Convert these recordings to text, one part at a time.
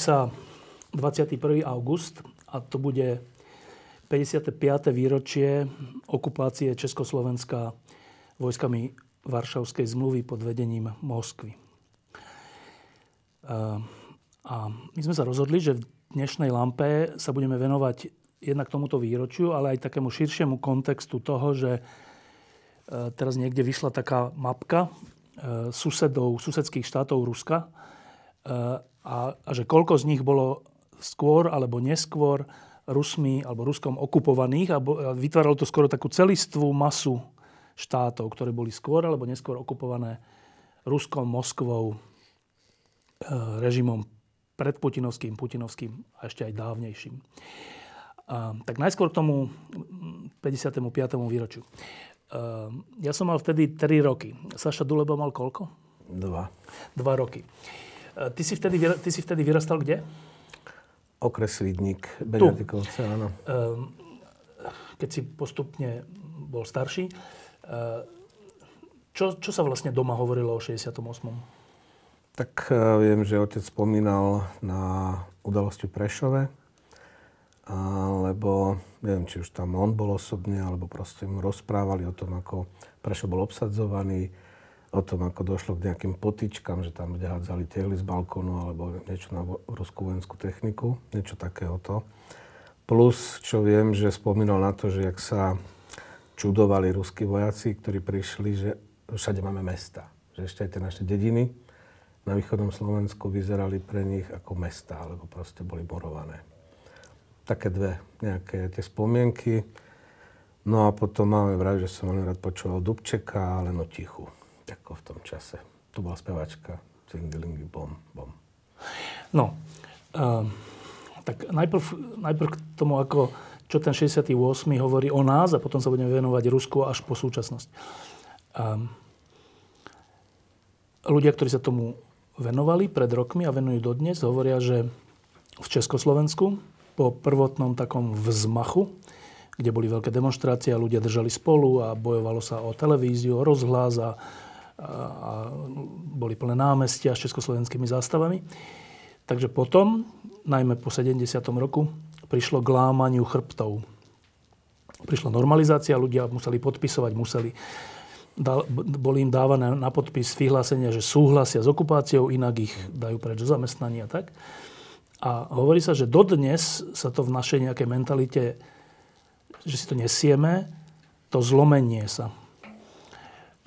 Sa 21. august a to bude 55. výročie okupácie Československa vojskami Varšavskej zmluvy pod vedením Moskvy. A my sme sa rozhodli, že v dnešnej lampe sa budeme venovať jednak tomuto výročiu, ale aj takému širšiemu kontextu toho, že e, teraz niekde vyšla taká mapka e, susedov, susedských štátov Ruska e, a, a že koľko z nich bolo skôr alebo neskôr Rusmi alebo Ruskom okupovaných a, a vytváralo to skoro takú celistvú masu štátov, ktoré boli skôr alebo neskôr okupované Ruskom, Moskvou, e, režimom predputinovským, putinovským a ešte aj dávnejším. A, tak najskôr k tomu 55. výročiu. E, ja som mal vtedy 3 roky. Saša Duleba mal koľko? Dva. Dva roky. Eh, ty si vtedy, ty si vtedy vyrastal kde? Okres Vidník, Beňatikovce, áno. Ehm, keď si postupne bol starší, eh, čo, čo sa vlastne doma hovorilo o 68. Tak eh, viem, že otec spomínal na udalosti v Prešove, alebo neviem, či už tam on bol osobne, alebo proste mu rozprávali o tom, ako Prešov bol obsadzovaný, o tom, ako došlo k nejakým potičkám, že tam ľudia hádzali tehly z balkónu alebo niečo na ruskú vojenskú techniku, niečo takéhoto. Plus, čo viem, že spomínal na to, že jak sa čudovali ruskí vojaci, ktorí prišli, že všade máme mesta. Že ešte aj tie naše dediny na východnom Slovensku vyzerali pre nich ako mesta, alebo proste boli borované. Také dve nejaké tie spomienky. No a potom máme vraj, že som veľmi rád počúval Dubčeka, ale no tichu ako v tom čase. Tu bola spevačka Cingilingy Bom Bom. No, uh, tak najprv, najprv k tomu, ako, čo ten 68. hovorí o nás a potom sa budeme venovať Rusku až po súčasnosť. Um, ľudia, ktorí sa tomu venovali pred rokmi a venujú dodnes, hovoria, že v Československu po prvotnom takom vzmachu, kde boli veľké demonstrácie a ľudia držali spolu a bojovalo sa o televíziu, o rozhlas a a boli plné námestia s československými zástavami. Takže potom, najmä po 70. roku, prišlo k lámaniu chrbtov. Prišla normalizácia, ľudia museli podpisovať, museli boli im dávané na podpis vyhlásenia, že súhlasia s okupáciou, inak ich dajú preč do zamestnania. Tak? A hovorí sa, že dodnes sa to v našej nejakej mentalite, že si to nesieme, to zlomenie sa.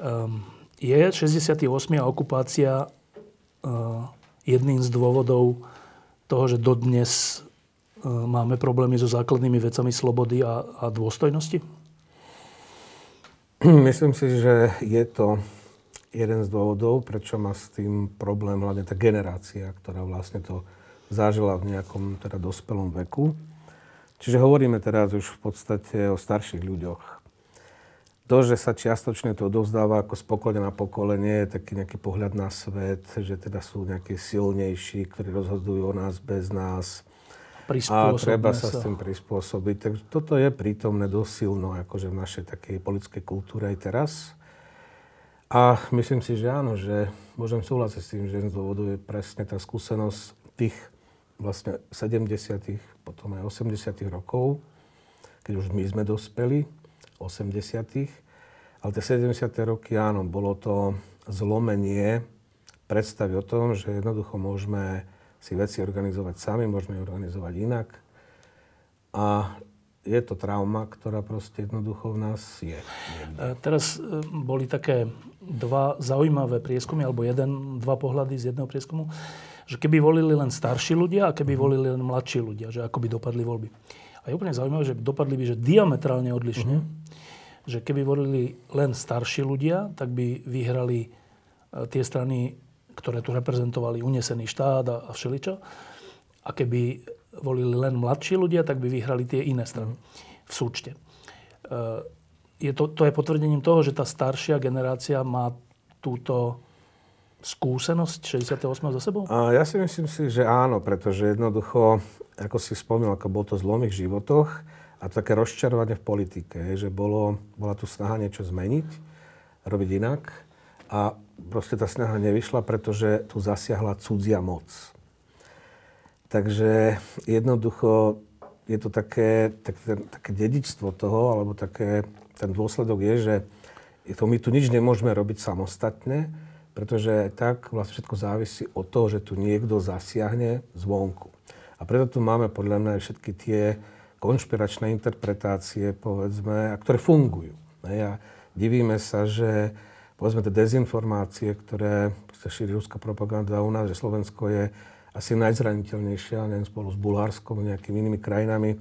Um, je 68. okupácia eh, jedným z dôvodov toho, že dodnes eh, máme problémy so základnými vecami slobody a, a dôstojnosti? Myslím si, že je to jeden z dôvodov, prečo má s tým problém hlavne tá generácia, ktorá vlastne to zažila v nejakom teda dospelom veku. Čiže hovoríme teraz už v podstate o starších ľuďoch to, že sa čiastočne to odovzdáva ako z pokolenia na pokolenie, je taký nejaký pohľad na svet, že teda sú nejakí silnejší, ktorí rozhodujú o nás bez nás. A treba sa, sa s tým prispôsobiť. Takže toto je prítomné dosť silno akože v našej takej politickej kultúre aj teraz. A myslím si, že áno, že môžem súhlasiť s tým, že z dôvodu je presne tá skúsenosť tých vlastne 70 potom aj 80 rokov, keď už my sme dospeli, 80 Ale tie 70. roky, áno, bolo to zlomenie predstavy o tom, že jednoducho môžeme si veci organizovať sami, môžeme ich organizovať inak. A je to trauma, ktorá proste jednoducho v nás je. Niekde. Teraz e, boli také dva zaujímavé prieskumy, alebo jeden, dva pohľady z jedného prieskumu, že keby volili len starší ľudia a keby mm-hmm. volili len mladší ľudia, že ako by dopadli voľby. A je úplne zaujímavé, že dopadli by že diametrálne odlišne. Mm-hmm že keby volili len starší ľudia, tak by vyhrali e, tie strany ktoré tu reprezentovali unesený štát a, a všeličo. A keby volili len mladší ľudia, tak by vyhrali tie iné strany v súčte. Je to, to je potvrdením toho, že tá staršia generácia má túto skúsenosť 68 za sebou? A ja si myslím si, že áno, pretože jednoducho, ako si spomínal, ako bol to zlom ich životoch a také rozčarovanie v politike, že bolo, bola tu snaha niečo zmeniť, robiť inak a proste tá snaha nevyšla, pretože tu zasiahla cudzia moc. Takže jednoducho je to také, také, také dedičstvo toho, alebo také, ten dôsledok je, že to my tu nič nemôžeme robiť samostatne, pretože tak vlastne všetko závisí od toho, že tu niekto zasiahne zvonku. A preto tu máme podľa mňa všetky tie konšpiračné interpretácie, povedzme, a ktoré fungujú. A divíme sa, že povedzme tie dezinformácie, ktoré sa šíri ruská propaganda u nás, že Slovensko je asi najzraniteľnejšia, neviem, spolu s Bulharskom, nejakými inými krajinami,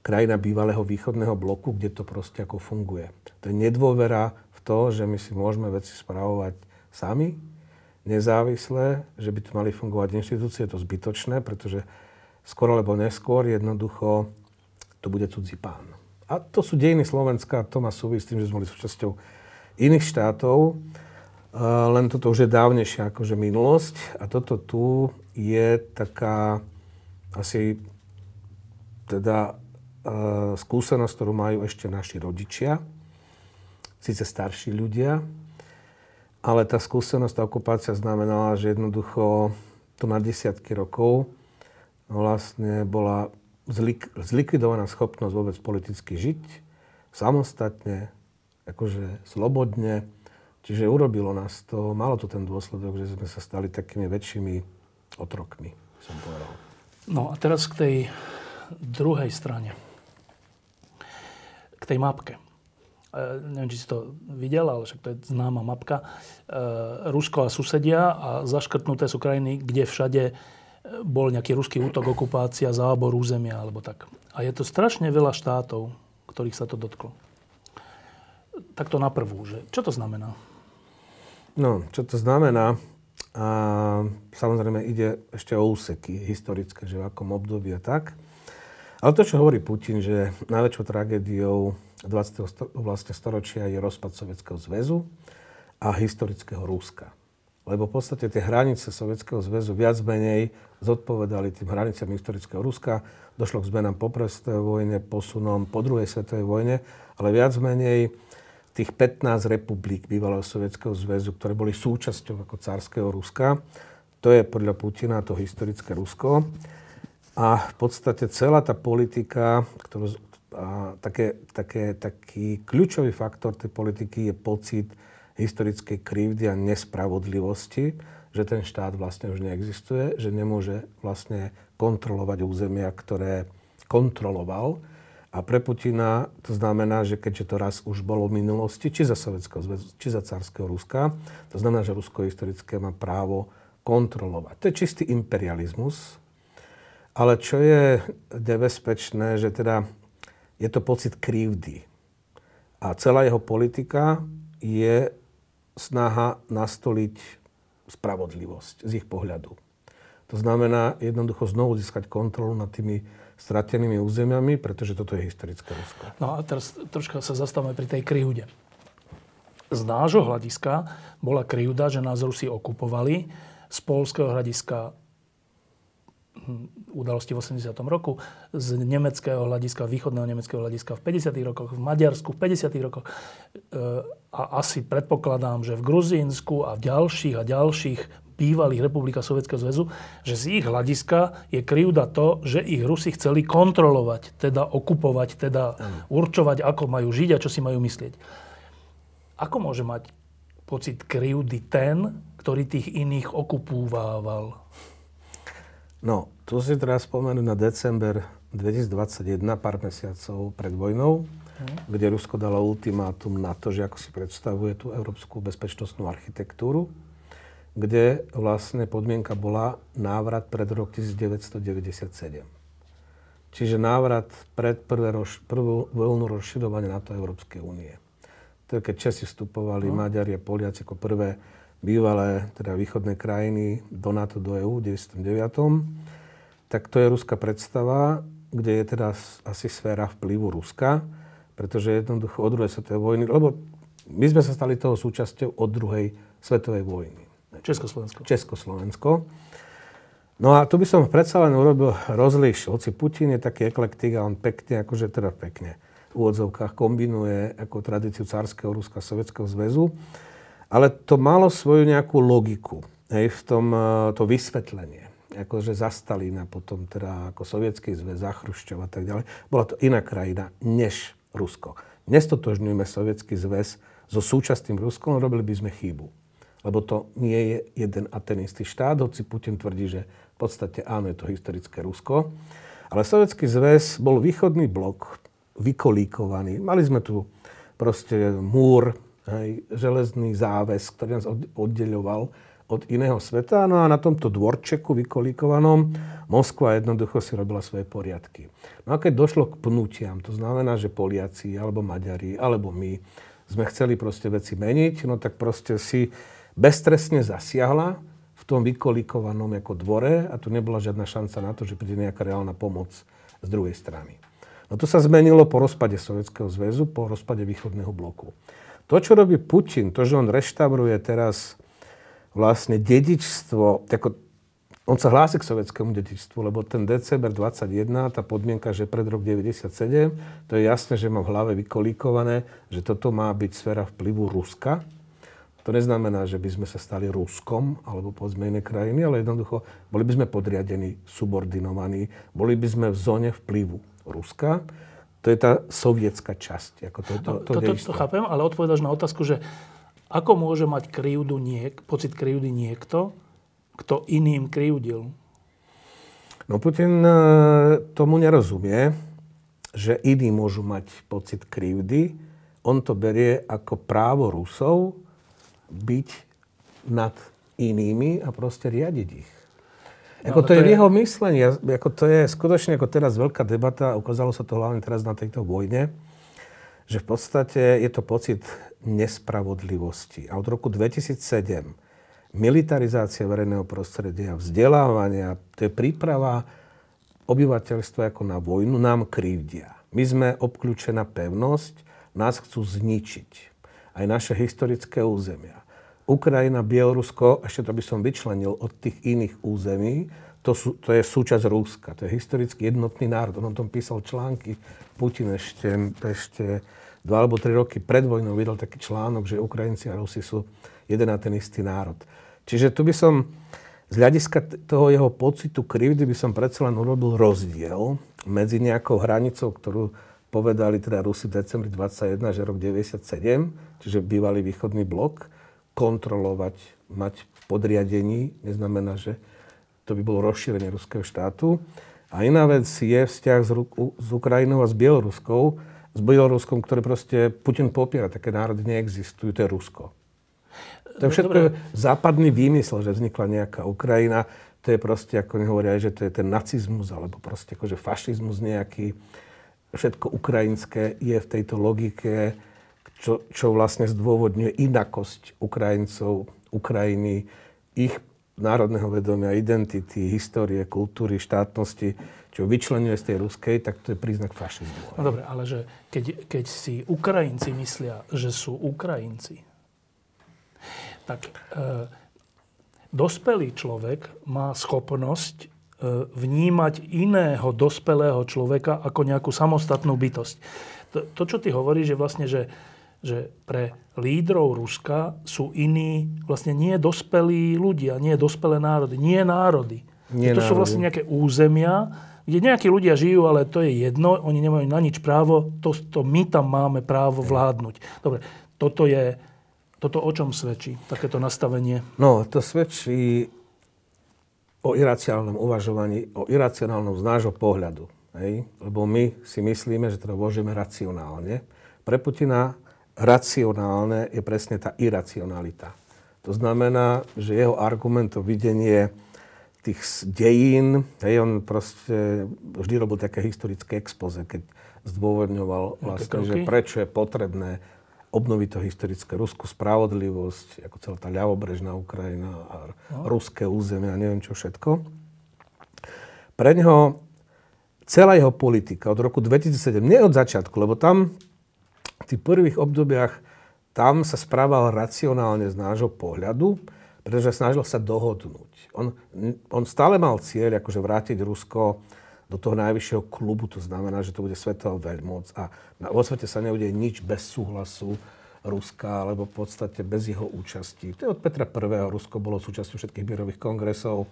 krajina bývalého východného bloku, kde to proste ako funguje. To je nedôvera v to, že my si môžeme veci spravovať sami, nezávisle, že by tu mali fungovať inštitúcie, je to zbytočné, pretože skôr alebo neskôr jednoducho to bude cudzí pán. A to sú dejiny Slovenska, to má súvisť s tým, že sme boli súčasťou iných štátov, len toto už je dávnejšia akože minulosť. A toto tu je taká asi teda skúsenosť, ktorú majú ešte naši rodičia, síce starší ľudia, ale tá skúsenosť, tá okupácia znamenala, že jednoducho to na desiatky rokov vlastne bola zlik- zlikvidovaná schopnosť vôbec politicky žiť, samostatne, akože slobodne. Čiže urobilo nás to, malo to ten dôsledok, že sme sa stali takými väčšími otrokmi, som povedal. No a teraz k tej druhej strane. K tej mapke. E, neviem, či si to videl, ale však to je známa mapka, e, Rusko a susedia a zaškrtnuté sú krajiny, kde všade e, bol nejaký ruský útok, okupácia, zábor územia alebo tak. A je to strašne veľa štátov, ktorých sa to dotklo. Tak to na prvú, že čo to znamená? No, čo to znamená? A samozrejme ide ešte o úseky historické, že v akom období a tak. Ale to, čo hovorí Putin, že najväčšou tragédiou 20. vlastne storočia je rozpad Sovietskeho zväzu a historického Ruska. Lebo v podstate tie hranice Sovietskeho zväzu viac menej zodpovedali tým hraniciam historického Ruska. Došlo k zmenám po prvej vojne, posunom po druhej svetovej vojne, ale viac menej tých 15 republik bývalého Sovietskeho zväzu, ktoré boli súčasťou ako cárskeho Ruska, to je podľa Putina to historické Rusko. A v podstate celá tá politika, ktorú, a také, také, taký kľúčový faktor tej politiky je pocit historickej krivdy a nespravodlivosti, že ten štát vlastne už neexistuje, že nemôže vlastne kontrolovať územia, ktoré kontroloval. A pre Putina to znamená, že keďže to raz už bolo v minulosti, či za Sovjetského zväzu, či za carského Ruska, to znamená, že Rusko historické má právo kontrolovať. To je čistý imperializmus. Ale čo je nebezpečné, že teda je to pocit krivdy. A celá jeho politika je snaha nastoliť spravodlivosť z ich pohľadu. To znamená jednoducho znovu získať kontrolu nad tými stratenými územiami, pretože toto je historické Rusko. No a teraz troška sa zastavme pri tej krivde. Z nášho hľadiska bola krivda, že nás Rusi okupovali. Z polského hľadiska udalosti v 80. roku, z nemeckého hľadiska, východného nemeckého hľadiska v 50. rokoch, v Maďarsku v 50. rokoch. E, a asi predpokladám, že v Gruzínsku a v ďalších a ďalších bývalých republikách Sovietskeho zväzu, že z ich hľadiska je krivda to, že ich Rusi chceli kontrolovať, teda okupovať, teda určovať, ako majú žiť a čo si majú myslieť. Ako môže mať pocit krivdy ten, ktorý tých iných okupúvával? No, tu si teraz spomenúť na december 2021, pár mesiacov pred vojnou, mm. kde Rusko dalo ultimátum na to, že ako si predstavuje tú európsku bezpečnostnú architektúru, kde vlastne podmienka bola návrat pred rok 1997. Čiže návrat pred prvé roš, prvú voľnú rozširovanie NATO Európskej únie. To je, keď Česi vstupovali, no. Maďari a Poliaci ako prvé bývalé teda východné krajiny do NATO, do EU v 99. Tak to je ruská predstava, kde je teda asi sféra vplyvu Ruska, pretože jednoducho od druhej svetovej vojny, lebo my sme sa stali toho súčasťou od druhej svetovej vojny. Československo. Československo. No a tu by som predsa len urobil rozliš. Hoci Putin je taký eklektik a on pekne, akože teda pekne, v úvodzovkách kombinuje ako tradíciu cárskeho Ruska, Sovietskeho zväzu. Ale to malo svoju nejakú logiku hej, v tom e, to vysvetlenie. Akože za Stalina, potom teda ako Sovietský zväz, za Chruščov a tak ďalej. Bola to iná krajina než Rusko. Nestotožňujeme Sovietský zväz so súčasným Ruskom, robili by sme chybu. Lebo to nie je jeden a ten istý štát, hoci Putin tvrdí, že podstate áno, je to historické Rusko. Ale Sovietský zväz bol východný blok, vykolíkovaný. Mali sme tu proste múr, hej, železný záves, ktorý nás oddeľoval od iného sveta. No a na tomto dvorčeku vykolíkovanom Moskva jednoducho si robila svoje poriadky. No a keď došlo k pnutiam, to znamená, že Poliaci, alebo Maďari, alebo my sme chceli proste veci meniť, no tak proste si bezstresne zasiahla tom vykolikovanom ako dvore a tu nebola žiadna šanca na to, že príde nejaká reálna pomoc z druhej strany. No to sa zmenilo po rozpade Sovjetského zväzu, po rozpade východného bloku. To, čo robí Putin, to, že on reštauruje teraz vlastne dedičstvo, tako, on sa hlási k sovietskému dedičstvu, lebo ten december 21, tá podmienka, že pred rok 97, to je jasné, že má v hlave vykolíkované, že toto má byť sféra vplyvu Ruska, to neznamená, že by sme sa stali Ruskom alebo povedzme iné krajiny, ale jednoducho boli by sme podriadení, subordinovaní, boli by sme v zóne vplyvu Ruska. To je tá sovietská časť. Ako to, to, to, to, to, to chápem, ale odpovedaš na otázku, že ako môže mať krivdu niek, pocit krivdy niekto, kto iným krivdil? No Putin e, tomu nerozumie, že iní môžu mať pocit krivdy. On to berie ako právo Rusov, byť nad inými a proste riadiť ich. No, ako to, to je v jeho myslení. Ako to je skutočne ako teraz veľká debata, ukázalo sa to hlavne teraz na tejto vojne, že v podstate je to pocit nespravodlivosti. A od roku 2007 militarizácia verejného prostredia, vzdelávania, to je príprava obyvateľstva ako na vojnu, nám krivdia. My sme obklúčená pevnosť, nás chcú zničiť aj naše historické územia. Ukrajina, Bielorusko, ešte to by som vyčlenil od tých iných území, to, sú, to je súčasť Rúska, to je historicky jednotný národ. On o tom písal články. Putin ešte, ešte dva alebo tri roky pred vojnou vydal taký článok, že Ukrajinci a Rusi sú jeden a ten istý národ. Čiže tu by som z hľadiska toho jeho pocitu krivdy by som predsa len urobil rozdiel medzi nejakou hranicou, ktorú povedali teda Rusi v decembri 21, že rok 97, čiže bývalý východný blok, kontrolovať, mať v podriadení, neznamená, že to by bolo rozšírenie ruského štátu. A iná vec je vzťah s, s Ukrajinou a s Bieloruskou, s Bieloruskom, ktoré proste Putin popiera, také národy neexistujú, to je Rusko. To je všetko Dobre. západný výmysel, že vznikla nejaká Ukrajina. To je proste, ako nehovoria, že to je ten nacizmus, alebo proste akože fašizmus nejaký. Všetko ukrajinské je v tejto logike čo, čo vlastne zdôvodňuje inakosť Ukrajincov, Ukrajiny, ich národného vedomia, identity, histórie, kultúry, štátnosti, čo vyčlenuje z tej ruskej, tak to je príznak fašizmu. No dobre, ale že keď, keď si Ukrajinci myslia, že sú Ukrajinci, tak e, dospelý človek má schopnosť e, vnímať iného dospelého človeka ako nejakú samostatnú bytosť. To, to čo ty hovoríš, je vlastne, že že pre lídrov Ruska sú iní, vlastne nie dospelí ľudia, nie dospelé národy, nie národy. Nie to národy. sú vlastne nejaké územia, kde nejakí ľudia žijú, ale to je jedno, oni nemajú na nič právo, to, to my tam máme právo vládnuť. Dobre, toto je, toto o čom svedčí, takéto nastavenie? No, to svedčí o iracionálnom uvažovaní, o iracionálnom z nášho pohľadu. Hej? Lebo my si myslíme, že to môžeme racionálne. Pre Putina racionálne je presne tá iracionalita. To znamená, že jeho argument o videnie tých dejín, hej, on proste vždy robil také historické expoze, keď zdôvodňoval vlastne, že prečo je potrebné obnoviť to historické ruskú spravodlivosť, ako celá tá ľavobrežná Ukrajina a no. ruské územie a neviem čo všetko. Pre neho celá jeho politika od roku 2007, nie od začiatku, lebo tam tých prvých obdobiach tam sa správal racionálne z nášho pohľadu, pretože snažil sa dohodnúť. On, on stále mal cieľ akože vrátiť Rusko do toho najvyššieho klubu, to znamená, že to bude svetová veľmoc a na, vo svete sa nebude nič bez súhlasu Ruska, alebo v podstate bez jeho účasti. To je od Petra I. Rusko bolo súčasťou všetkých mierových kongresov,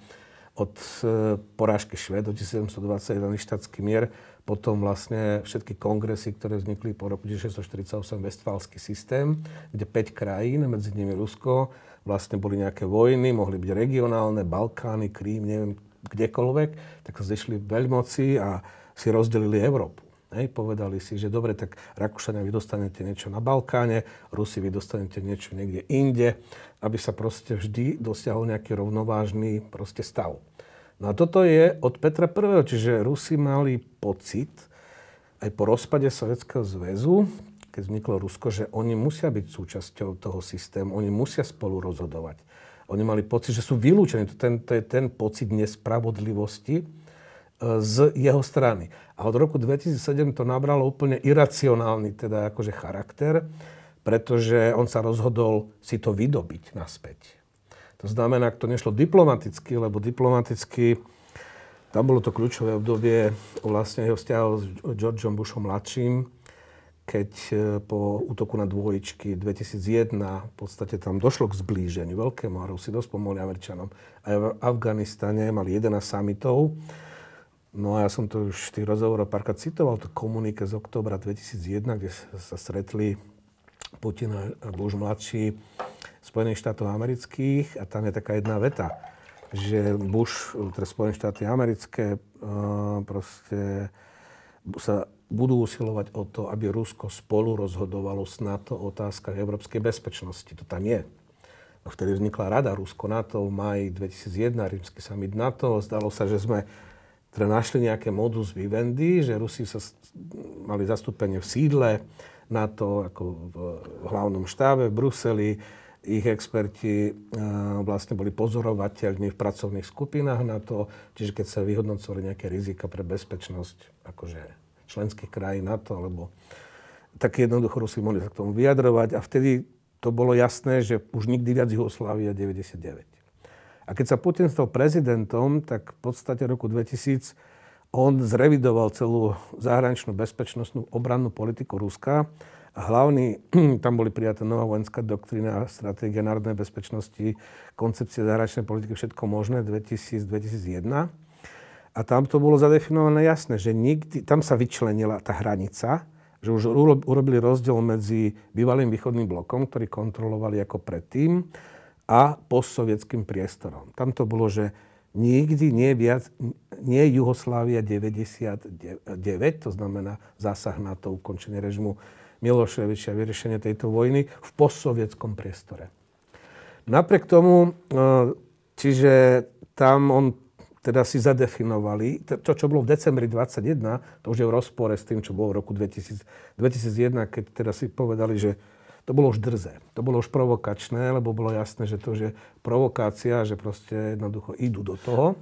od e, porážky Švedov 1721 štátsky mier, potom vlastne všetky kongresy, ktoré vznikli po roku 1648, Westfalský systém, kde 5 krajín, medzi nimi Rusko, vlastne boli nejaké vojny, mohli byť regionálne, Balkány, Krím, neviem, kdekoľvek, tak sa zešli veľmoci a si rozdelili Európu. Hej, povedali si, že dobre, tak Rakúšania vy dostanete niečo na Balkáne, Rusi vy dostanete niečo niekde inde, aby sa proste vždy dosiahol nejaký rovnovážny proste stav. No a toto je od Petra I. Čiže Rusi mali pocit, aj po rozpade Sovjetského zväzu, keď vzniklo Rusko, že oni musia byť súčasťou toho systému, oni musia spolu rozhodovať. Oni mali pocit, že sú vylúčení. Ten, to je ten pocit nespravodlivosti e, z jeho strany. A od roku 2007 to nabralo úplne iracionálny teda akože charakter, pretože on sa rozhodol si to vydobiť naspäť. To znamená, ak to nešlo diplomaticky, lebo diplomaticky tam bolo to kľúčové obdobie vlastne jeho vzťahov s Georgeom Bushom mladším, keď e, po útoku na dvojičky 2001 v podstate tam došlo k zblíženiu veľkému a Rusi dosť pomohli Američanom. Aj v Afganistane mali 11 samitov. No a ja som to už v tých rozhovoroch párkrát citoval, to komunike z oktobra 2001, kde sa stretli Putin a Bush mladší Spojených štátov amerických a tam je taká jedna veta, že Bush, teda Spojené štáty americké, e, proste sa budú usilovať o to, aby Rusko spolu rozhodovalo s NATO o otázkach európskej bezpečnosti. To tam je. No vtedy vznikla Rada Rusko-NATO v maji 2001, rímsky summit NATO. Zdalo sa, že sme teda našli nejaké modus vivendi, že Rusi sa mali zastúpenie v sídle NATO, ako v hlavnom štábe v Bruseli. Ich experti vlastne boli pozorovateľmi v pracovných skupinách NATO, čiže keď sa vyhodnocovali nejaké rizika pre bezpečnosť, akože členských krajín NATO, alebo tak jednoducho Rusi mohli sa k tomu vyjadrovať a vtedy to bolo jasné, že už nikdy viac Jugoslávia 99. A keď sa Putin stal prezidentom, tak v podstate roku 2000 on zrevidoval celú zahraničnú bezpečnostnú obrannú politiku Ruska hlavný, tam boli prijaté nová vojenská doktrína, stratégia národnej bezpečnosti, koncepcia zahraničnej politiky, všetko možné 2000-2001. A tam to bolo zadefinované jasné, že nikdy, tam sa vyčlenila tá hranica, že už urobili rozdiel medzi bývalým východným blokom, ktorý kontrolovali ako predtým, a postsovietským priestorom. Tam to bolo, že nikdy nie viac, nie Jugoslávia 99, to znamená zásah na to ukončenie režimu Miloševiča, vyriešenie tejto vojny v postsovietskom priestore. Napriek tomu, e, čiže tam on teda si zadefinovali, to, čo bolo v decembri 21, to už je v rozpore s tým, čo bolo v roku 2000, 2001, keď teda si povedali, že to bolo už drze. To bolo už provokačné, lebo bolo jasné, že to je provokácia, že proste jednoducho idú do toho.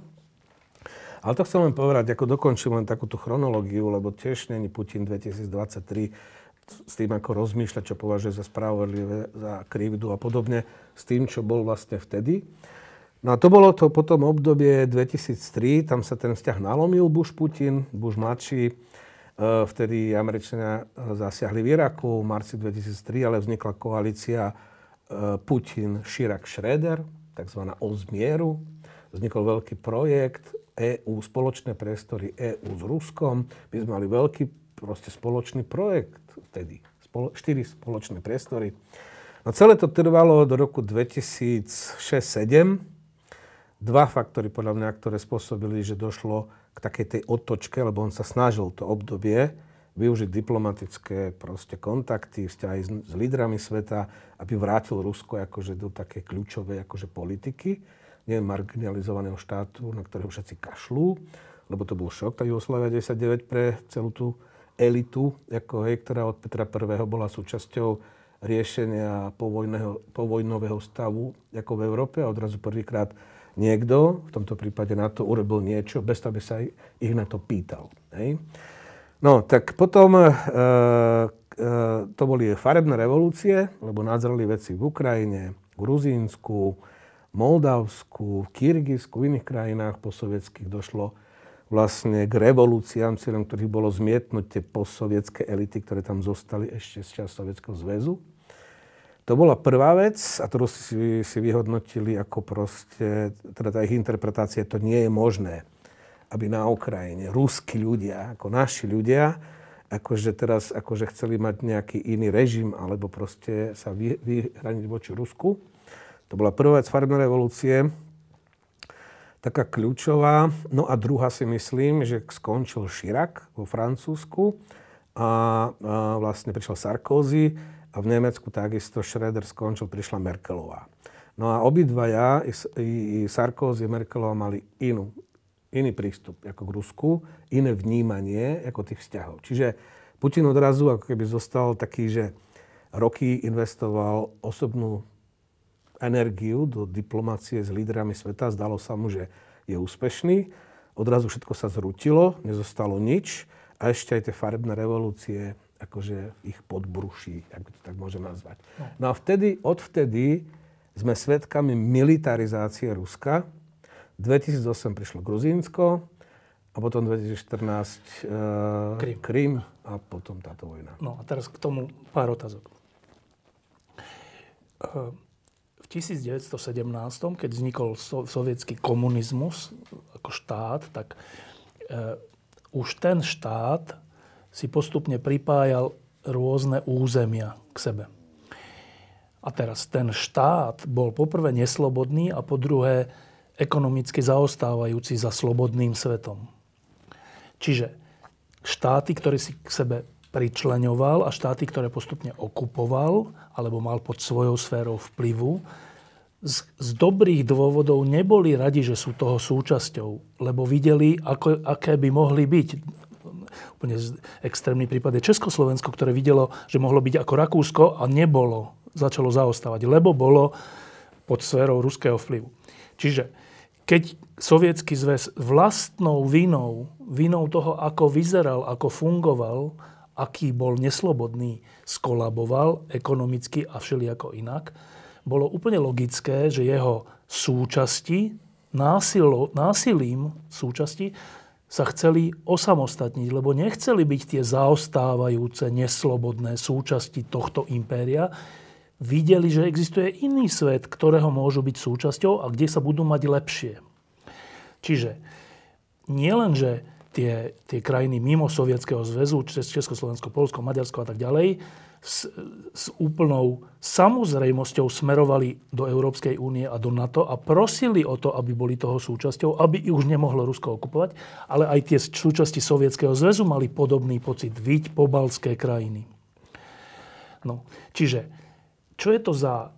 Ale to chcem len povedať, ako dokončím len takúto chronológiu, lebo tiež není Putin 2023 s tým, ako rozmýšľať, čo považuje za spravodlivé, za krivdu a podobne, s tým, čo bol vlastne vtedy. No a to bolo to potom obdobie 2003, tam sa ten vzťah nalomil Bush-Putin, Bush mladší, e, vtedy Američania e, zasiahli v Iraku v marci 2003, ale vznikla koalícia e, Putin, Širak, Schroeder, tzv. Ozmieru. Vznikol veľký projekt EU, spoločné priestory EU s Ruskom. My sme mali veľký proste spoločný projekt vtedy. Spolo, štyri spoločné priestory. No celé to trvalo do roku 2006-2007 dva faktory podľa mňa, ktoré spôsobili, že došlo k takej tej otočke, lebo on sa snažil to obdobie využiť diplomatické proste kontakty, vzťahy s, s lídrami sveta, aby vrátil Rusko akože do takej kľúčovej akože politiky, nie marginalizovaného štátu, na ktorého všetci kašľú, lebo to bol šok, tá Jugoslávia 99 pre celú tú elitu, ako, hej, ktorá od Petra I. bola súčasťou riešenia povojného, povojnového stavu ako v Európe a odrazu prvýkrát niekto, v tomto prípade na to urobil niečo, bez toho, aby sa ich na to pýtal. Hej? No, tak potom e, e, to boli farebné revolúcie, lebo nadzreli veci v Ukrajine, Gruzínsku, Moldavsku, Kyrgyzsku, v iných krajinách posovietských došlo vlastne k revolúciám, cieľom ktorých bolo zmietnúť tie postsovietské elity, ktoré tam zostali ešte z čas Sovietskeho zväzu. To bola prvá vec a ktorú si, si vyhodnotili ako proste, teda tá ich interpretácia, to nie je možné, aby na Ukrajine ruskí ľudia, ako naši ľudia, akože teraz akože chceli mať nejaký iný režim alebo proste sa vy, vyhraniť voči Rusku. To bola prvá vec farebnej revolúcie taká kľúčová. No a druhá si myslím, že skončil Chirac vo Francúzsku a, a vlastne prišiel Sarkozy a v Nemecku takisto Schröder skončil, prišla Merkelová. No a obidvaja, i, i Sarkozy a Merkelová mali inú, iný prístup ako k Rusku, iné vnímanie ako tých vzťahov. Čiže Putin odrazu ako keby zostal taký, že roky investoval osobnú energiu do diplomácie s lídrami sveta. Zdalo sa mu, že je úspešný. Odrazu všetko sa zrutilo, nezostalo nič a ešte aj tie farebné revolúcie akože ich podbruší, ak to tak môžem nazvať. No. no a vtedy, odvtedy sme svedkami militarizácie Ruska. 2008 prišlo Gruzínsko a potom 2014 uh, Krym. Krym a potom táto vojna. No a teraz k tomu pár otázok. Uh, v 1917, keď vznikol sovietský komunizmus ako štát, tak e, už ten štát si postupne pripájal rôzne územia k sebe. A teraz ten štát bol poprvé neslobodný a po druhé ekonomicky zaostávajúci za slobodným svetom. Čiže štáty, ktoré si k sebe pričleňoval a štáty, ktoré postupne okupoval alebo mal pod svojou sférou vplyvu, z, z dobrých dôvodov neboli radi, že sú toho súčasťou, lebo videli, ako, aké by mohli byť. Úplne extrémny prípad je Československo, ktoré videlo, že mohlo byť ako Rakúsko a nebolo. Začalo zaostávať, lebo bolo pod sférou ruského vplyvu. Čiže keď sovietský zväz vlastnou vinou, vinou toho, ako vyzeral, ako fungoval, aký bol neslobodný, skolaboval ekonomicky a všelijako inak, bolo úplne logické, že jeho súčasti, násilo, násilím súčasti, sa chceli osamostatniť, lebo nechceli byť tie zaostávajúce, neslobodné súčasti tohto impéria. Videli, že existuje iný svet, ktorého môžu byť súčasťou a kde sa budú mať lepšie. Čiže nielen, že tie, tie krajiny mimo Sovietskeho zväzu, Československo, Polsko, Maďarsko a tak ďalej, s, s úplnou samozrejmosťou smerovali do Európskej únie a do NATO a prosili o to, aby boli toho súčasťou, aby už nemohlo Rusko okupovať, ale aj tie súčasti Sovietskeho zväzu mali podobný pocit. Viď pobalské krajiny. No, čiže, čo je to za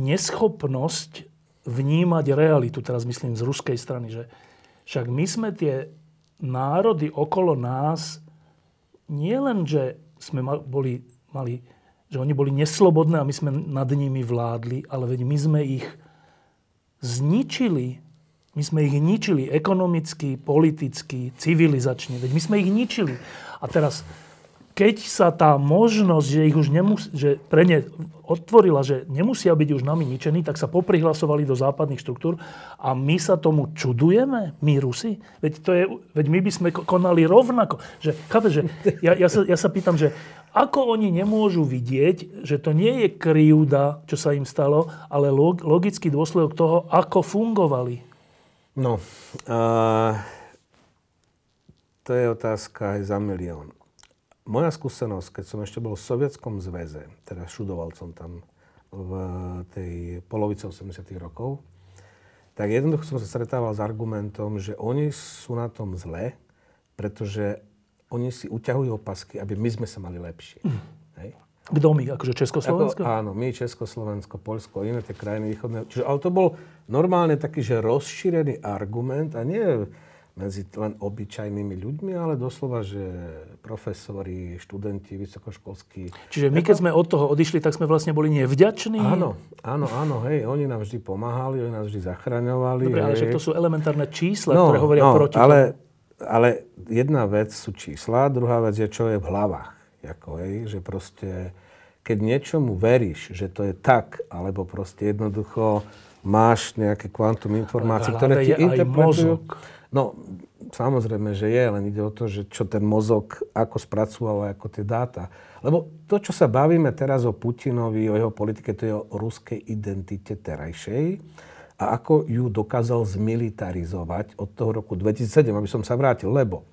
neschopnosť vnímať realitu, teraz myslím z ruskej strany, že však my sme tie národy okolo nás nie len, že sme boli, mali, že oni boli neslobodné a my sme nad nimi vládli, ale veď my sme ich zničili. My sme ich ničili ekonomicky, politicky, civilizačne. Veď my sme ich ničili. A teraz keď sa tá možnosť, že ich už nemus- že pre ne otvorila, že nemusia byť už nami ničení, tak sa poprihlasovali do západných štruktúr a my sa tomu čudujeme, my Rusi? Veď, to je, veď my by sme konali rovnako. Že, chápe, že ja, ja, sa, ja sa pýtam, že ako oni nemôžu vidieť, že to nie je krivda, čo sa im stalo, ale log, logický dôsledok toho, ako fungovali? No, uh, to je otázka aj za milión moja skúsenosť, keď som ešte bol v Sovietskom zväze, teda šudoval som tam v tej polovici 80 rokov, tak jednoducho som sa stretával s argumentom, že oni sú na tom zle, pretože oni si uťahujú opasky, aby my sme sa mali lepšie. Mm. Hej? Kto my? Akože Československo? Ako, áno, my, Československo, Polsko, iné tie krajiny východné. Čiže, ale to bol normálne taký, že rozšírený argument a nie medzi len obyčajnými ľuďmi, ale doslova, že profesori, študenti, vysokoškolskí. Čiže my, keď sme od toho odišli, tak sme vlastne boli nevďační? Áno, áno, áno, hej, oni nám vždy pomáhali, oni nás vždy zachraňovali. Dobre, ale hej. že to sú elementárne čísla, no, ktoré hovoria no, proti ale, ale jedna vec sú čísla, druhá vec je, čo je v hlavách. Jako, hej, že proste, keď niečomu veríš, že to je tak, alebo proste jednoducho máš nejaké kvantum informácií, ktoré ti interpretujú. No, samozrejme, že je, len ide o to, že čo ten mozog, ako spracúva, ako tie dáta. Lebo to, čo sa bavíme teraz o Putinovi, o jeho politike, to je o ruskej identite terajšej. A ako ju dokázal zmilitarizovať od toho roku 2007, aby som sa vrátil, lebo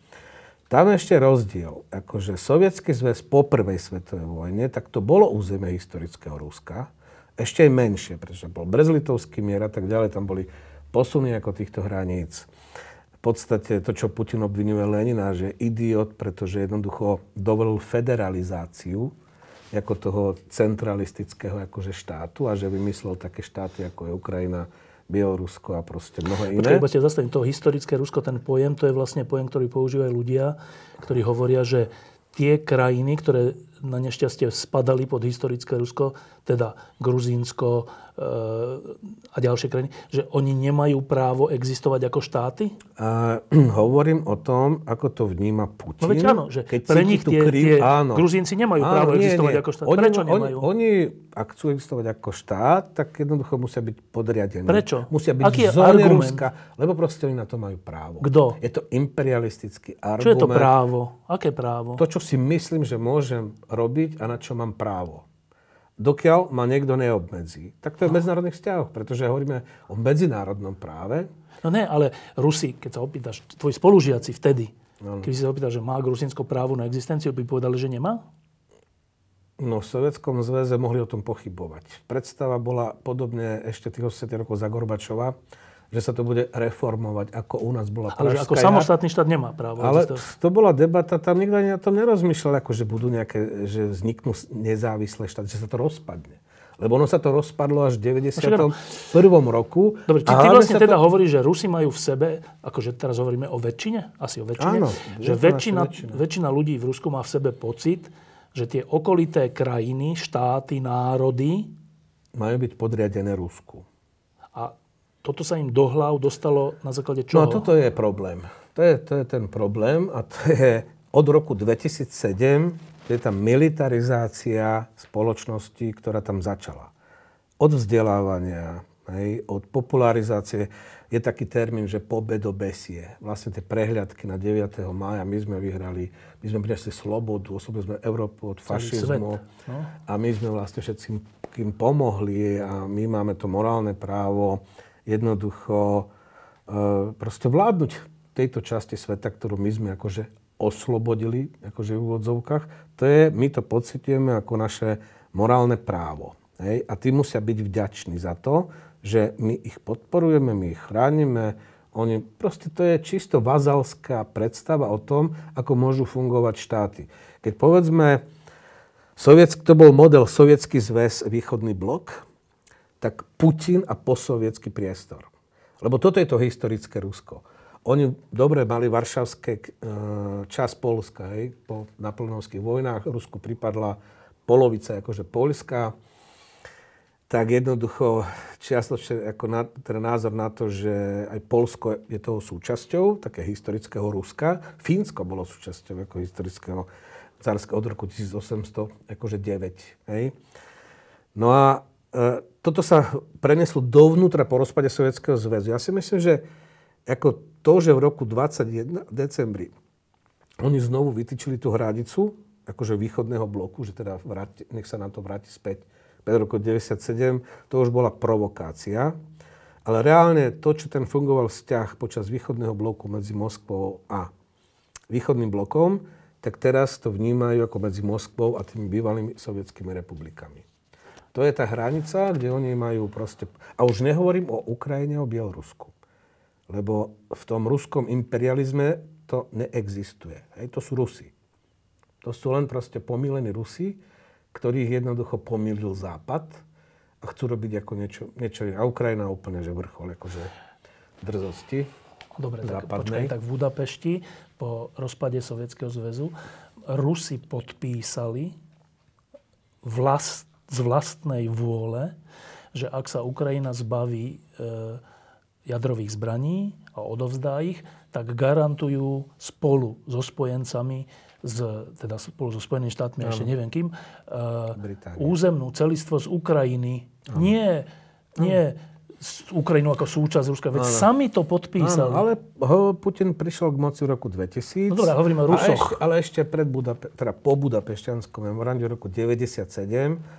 tam ešte rozdiel, akože Sovietský zväz po prvej svetovej vojne, tak to bolo územie historického Ruska, ešte aj menšie, pretože bol Brezlitovský mier a tak ďalej, tam boli posuny ako týchto hraníc podstate to, čo Putin obvinuje Lenina, že idiot, pretože jednoducho dovolil federalizáciu ako toho centralistického akože štátu a že vymyslel také štáty, ako je Ukrajina, Bielorusko a proste mnohé iné. Počkaj, ste zastavím. To historické Rusko, ten pojem, to je vlastne pojem, ktorý používajú ľudia, ktorí hovoria, že tie krajiny, ktoré na nešťastie spadali pod historické Rusko, teda Gruzínsko e, a ďalšie krajiny, že oni nemajú právo existovať ako štáty? A, hovorím o tom, ako to vníma Putin. No veď áno, že Keď pre nich tie, kriv... tie áno. Gruzínci nemajú áno, právo nie, existovať nie. ako štát. Oni, Prečo nemajú? Oni, oni, ak chcú existovať ako štát, tak jednoducho musia byť podriadení. Prečo? Musia byť Aký je zóne Ruska, lebo proste oni na to majú právo. Kto? Je to imperialistický argument. Čo je to právo? Aké právo? To, čo si myslím, že môžem robiť a na čo mám právo. Dokiaľ ma niekto neobmedzí. Tak to je v medzinárodných vzťahoch, pretože hovoríme o medzinárodnom práve. No ne, ale Rusi, keď sa opýtaš, tvoji spolužiaci vtedy, no. keď si sa opýtaš, že má Gruzinsko právo na existenciu, by povedali, že nemá? No v Sovjetskom zväze mohli o tom pochybovať. Predstava bola podobne ešte tých 80 rokov za Gorbačova, že sa to bude reformovať, ako u nás bola Ale ako samostatný štát nemá právo. Ale to bola debata, tam nikto ani o tom nerozmýšľal, ako že budú nejaké, že vzniknú nezávislé štáty, že sa to rozpadne. Lebo ono sa to rozpadlo až v 91. roku. Dobre, či ty vlastne teda to... hovoríš, že Rusi majú v sebe, akože teraz hovoríme o väčšine, asi o väčšine, Áno, že väčšina, väčšina. väčšina ľudí v Rusku má v sebe pocit, že tie okolité krajiny, štáty, národy majú byť podriadené Rusku. A toto sa im do hlav dostalo na základe čoho? No a toto je problém. To je, to je ten problém a to je od roku 2007, to je tá militarizácia spoločnosti, ktorá tam začala. Od vzdelávania, hej, od popularizácie. Je taký termín, že pobedobesie. Vlastne tie prehľadky na 9. mája my sme vyhrali, my sme priniesli slobodu, osobne sme Európu od fašizmu. No. A my sme vlastne všetkým kým pomohli a my máme to morálne právo jednoducho e, proste vládnuť tejto časti sveta, ktorú my sme akože oslobodili, akože v úvodzovkách, to je, my to pocitujeme ako naše morálne právo. Hej? A tí musia byť vďační za to, že my ich podporujeme, my ich chránime, oni, proste to je čisto vazalská predstava o tom, ako môžu fungovať štáty. Keď povedzme, Sovietsk, to bol model Sovietský zväz, východný blok, tak Putin a posovietský priestor. Lebo toto je to historické Rusko. Oni dobre mali varšavské e, čas Polska, hej, po naplnovských vojnách. Rusku pripadla polovica akože Polska. Tak jednoducho čiastočne ako na, teda názor na to, že aj Polsko je toho súčasťou, také historického Ruska. Fínsko bolo súčasťou ako historického carského od roku 1809. Akože Hej. No a toto sa preneslo dovnútra po rozpade Sovietskeho zväzu. Ja si myslím, že ako to, že v roku 21 decembri oni znovu vytýčili tú hranicu, akože východného bloku, že teda vráti, nech sa nám to vráti späť 5 rokov 97, to už bola provokácia. Ale reálne to, čo ten fungoval vzťah počas východného bloku medzi Moskvou a východným blokom, tak teraz to vnímajú ako medzi Moskvou a tými bývalými sovietskými republikami. To je tá hranica, kde oni majú proste... A už nehovorím o Ukrajine, o Bielorusku. Lebo v tom ruskom imperializme to neexistuje. Hej, to sú Rusi. To sú len proste pomílení Rusi, ktorých jednoducho pomýlil Západ a chcú robiť ako niečo, niečo iné. A Ukrajina úplne, že vrchol akože drzosti. Dobre, tak počkaj, tak v Budapešti po rozpade Sovietskeho zväzu Rusi podpísali vlast, z vlastnej vôle, že ak sa Ukrajina zbaví e, jadrových zbraní a odovzdá ich, tak garantujú spolu so spojencami, z, teda spolu so Spojenými štátmi, a ešte neviem kým, e, Británia. územnú celistvo z Ukrajiny. Nie, nie z Ukrajinu ako súčasť Ruska. Veď sami to podpísali. Áno, ale ho, Putin prišiel k moci v roku 2000. No dobré, hovoríme o A Rusoch. ešte, ale ešte pred Budape- teda po Budapešťanskom memorande v roku 97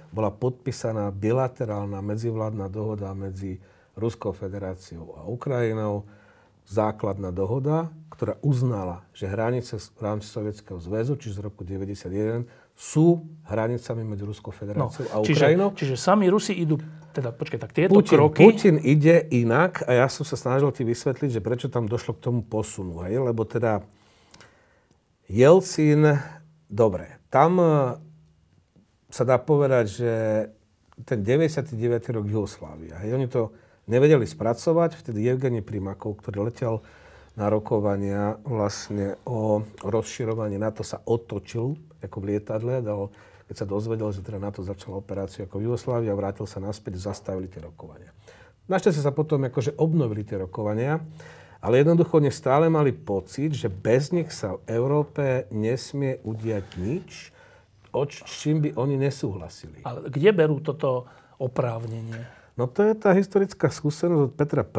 bola podpísaná bilaterálna medzivládna dohoda medzi Ruskou federáciou a Ukrajinou. Základná dohoda, ktorá uznala, že hranice v rámci Sovietskeho zväzu, čiže z roku 91, sú hranicami medzi Ruskou No, federáciou a čiže, Ukrajinou. čiže sami Rusi idú, teda počkaj, tak tieto Putin, kroky... Putin ide inak a ja som sa snažil ti vysvetliť, že prečo tam došlo k tomu posunu. Hej? Lebo teda Jelcin, dobre, tam e, sa dá povedať, že ten 99. rok Jugoslávia, hej, oni to nevedeli spracovať, vtedy Evgeni Primakov, ktorý letel na rokovania vlastne o rozširovaní NATO sa otočil ako v lietadle, dal, keď sa dozvedel, že teda NATO začala operáciu ako v Jugoslávii a vrátil sa naspäť, zastavili tie rokovania. Našťastie sa potom akože obnovili tie rokovania, ale jednoducho oni stále mali pocit, že bez nich sa v Európe nesmie udiať nič, o čím by oni nesúhlasili. Ale kde berú toto oprávnenie? No to je tá historická skúsenosť od Petra I.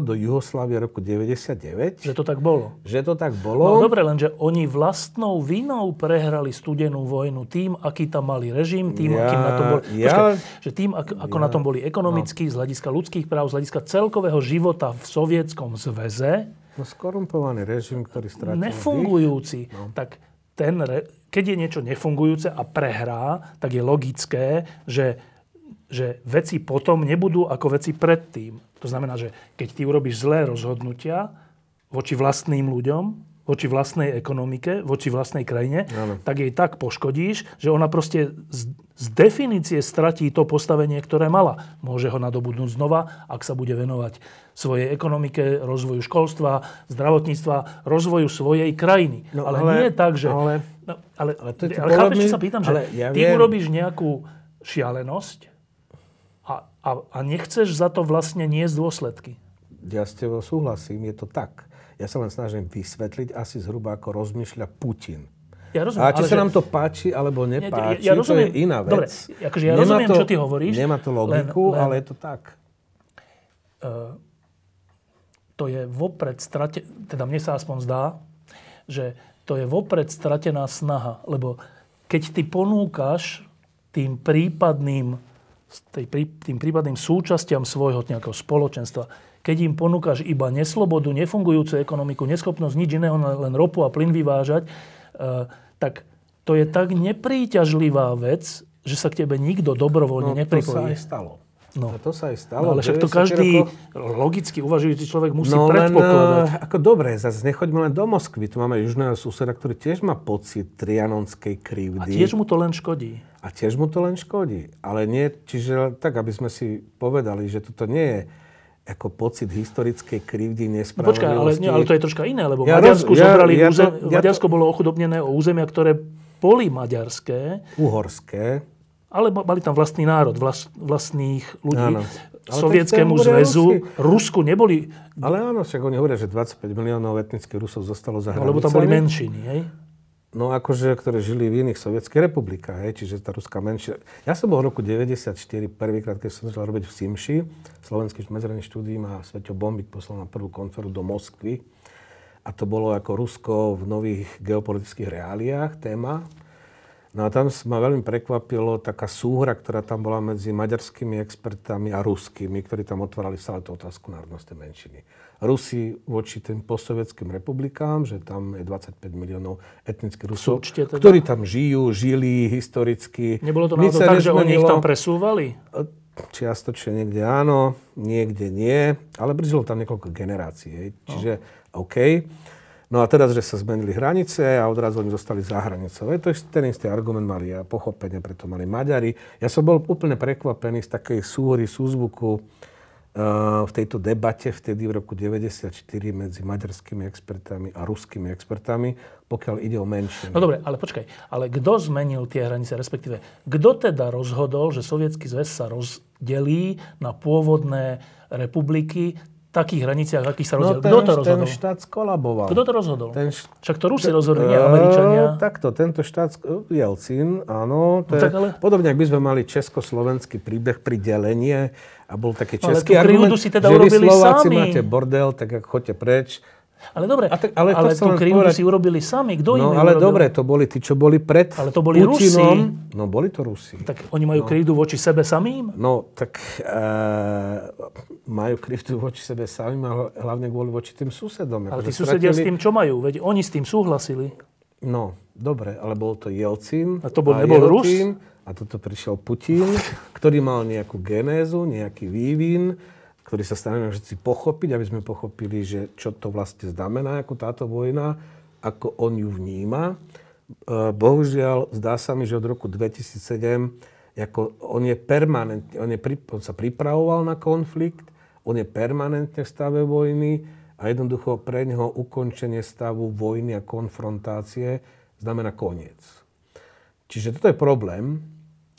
do Jugoslávie roku 99. Že to tak bolo? Že to tak No bolo. dobre, lenže oni vlastnou vinou prehrali studenú vojnu tým, aký tam mali režim, tým, Ja- akým na tom boli... ja- Počkaj, že tým, ako, ako na tom boli ekonomicky, z hľadiska ľudských práv, z hľadiska celkového života v Sovietskom zväze, No skorumpovaný režim, ktorý strátil dých. nefungujúci. No. Tak ten, keď je niečo nefungujúce a prehrá, tak je logické, že, že veci potom nebudú ako veci predtým. To znamená, že keď ty urobíš zlé rozhodnutia voči vlastným ľuďom, voči vlastnej ekonomike, voči vlastnej krajine, Áno. tak jej tak poškodíš, že ona proste z, z definície stratí to postavenie, ktoré mala. Môže ho nadobudnúť znova, ak sa bude venovať svojej ekonomike, rozvoju školstva, zdravotníctva, rozvoju svojej krajiny. No, ale, ale- nie tak, že... ale- no, ale, ale to je ale chápeš, čo sa pýtam? Že ale ja ty viem. urobíš nejakú šialenosť a, a, a nechceš za to vlastne niesť dôsledky. Ja s tebou súhlasím, je to tak. Ja sa len snažím vysvetliť asi zhruba, ako rozmýšľa Putin. Ja rozumiem, A či sa že- nám to páči alebo ja, nepáči, ja to rozumiem, je iná vec. Dobre, akože ja rozumiem, čo ty hovoríš. Nemá to logiku, len, len, ale je to tak. to je vopred strate, teda mne sa aspoň zdá, že to je vopred stratená snaha, lebo keď ty ponúkaš tým prípadným, tej, prí- tým prípadným súčastiam svojho nejakého spoločenstva, keď im ponúkaš iba neslobodu, nefungujúcu ekonomiku, neschopnosť nič iného, len ropu a plyn vyvážať, eh, tak to je tak nepríťažlivá vec, že sa k tebe nikto dobrovoľne No, to sa nepripojí. aj stalo. No. A to sa aj stalo. No, ale však to 90 každý rokoch. logicky uvažujúci človek musí No len, predpokladať. ako dobre, zase nechoďme len do Moskvy. Tu máme južného suseda, ktorý tiež má pocit trianonskej krivdy. A tiež mu to len škodí. A tiež mu to len škodí. Ale nie, čiže tak, aby sme si povedali, že toto nie je ako pocit historickej krivdy, No nespravodlivosti. počkaj, ale, nie, ale to je troška iné, lebo Ja Maďarsku roz- ja- zobrali ja územ, to- ja to- Maďarsko bolo ochudobnené o územia, ktoré boli maďarské, Uhorské. ale ma- mali tam vlastný národ, vlast, vlastných ľudí. Áno. Sovietskému to zväzu, Rusi. Rusku neboli, Ale áno, však oni hovoria, že 25 miliónov etnických Rusov zostalo za no, hranicami. lebo tam boli menšiny. Hej? No akože, ktoré žili v iných sovietských republikách, hej, čiže tá ruská menšina. Ja som bol v roku 94 prvýkrát, keď som začal robiť v Simši, Slovenský medzinárodný štúdií ma Sveťo Bombik poslal na prvú konferu do Moskvy. A to bolo ako Rusko v nových geopolitických reáliách téma. No a tam ma veľmi prekvapilo taká súhra, ktorá tam bola medzi maďarskými expertami a ruskými, ktorí tam otvárali stále tú otázku národnostnej menšiny. Rusi voči tým postsovietským republikám, že tam je 25 miliónov etnických Rusov, teda? ktorí tam žijú, žili historicky. Nebolo to náhodou tak, že oni ich tam presúvali? Čiastočne niekde áno, niekde nie, ale brzdilo tam niekoľko generácií. Hej. Čiže OK. No a teraz, že sa zmenili hranice a odrazu oni zostali za hranicou. Je to ten istý argument mali a pochopenie, preto mali Maďari. Ja som bol úplne prekvapený z takej súhry, súzvuku v tejto debate vtedy v roku 94 medzi maďarskými expertami a ruskými expertami, pokiaľ ide o menšiny. No dobre, ale počkaj, ale kto zmenil tie hranice, respektíve kto teda rozhodol, že Sovietský zväz sa rozdelí na pôvodné republiky takých hraniciach, akých sa rozhodol. No ten, Kto to rozhodol? ten štát skolaboval. Kto to rozhodol? Ten št- Však to Rusi rozhodli, nie Američania. E, takto, tento štát, Jelcin, áno. To No tak ale- Podobne, ak by sme mali československý príbeh pri delenie a bol taký No ale český krivdu argument, si teda že vy Slováci sami. máte bordel, tak ak choďte preč. Ale dobre, A tak- ale ale, tú krivdu povedať- si urobili sami. Kto im No ju ale urobil? dobre, to boli tí, čo boli pred Ale to boli Putinom. Rusi. No boli to Rusi. Tak oni majú krivdu voči sebe samým? No, tak e, majú krivdu voči sebe samým a hlavne kvôli voči tým susedom. Ale Akože tí susedia s stratili- tým čo majú? Veď oni s tým súhlasili. No, dobre, ale bol to Jelcin. A to bol- nebol jeho Rus? A toto prišiel Putin, ktorý mal nejakú genézu, nejaký vývin, ktorý sa snažíme všetci pochopiť, aby sme pochopili, že čo to vlastne znamená, ako táto vojna, ako on ju vníma. E, Bohužiaľ, zdá sa mi, že od roku 2007 ako on je permanentne, on, je, on sa pripravoval na konflikt, on je permanentne v stave vojny a jednoducho pre neho ukončenie stavu vojny a konfrontácie znamená koniec. Čiže toto je problém,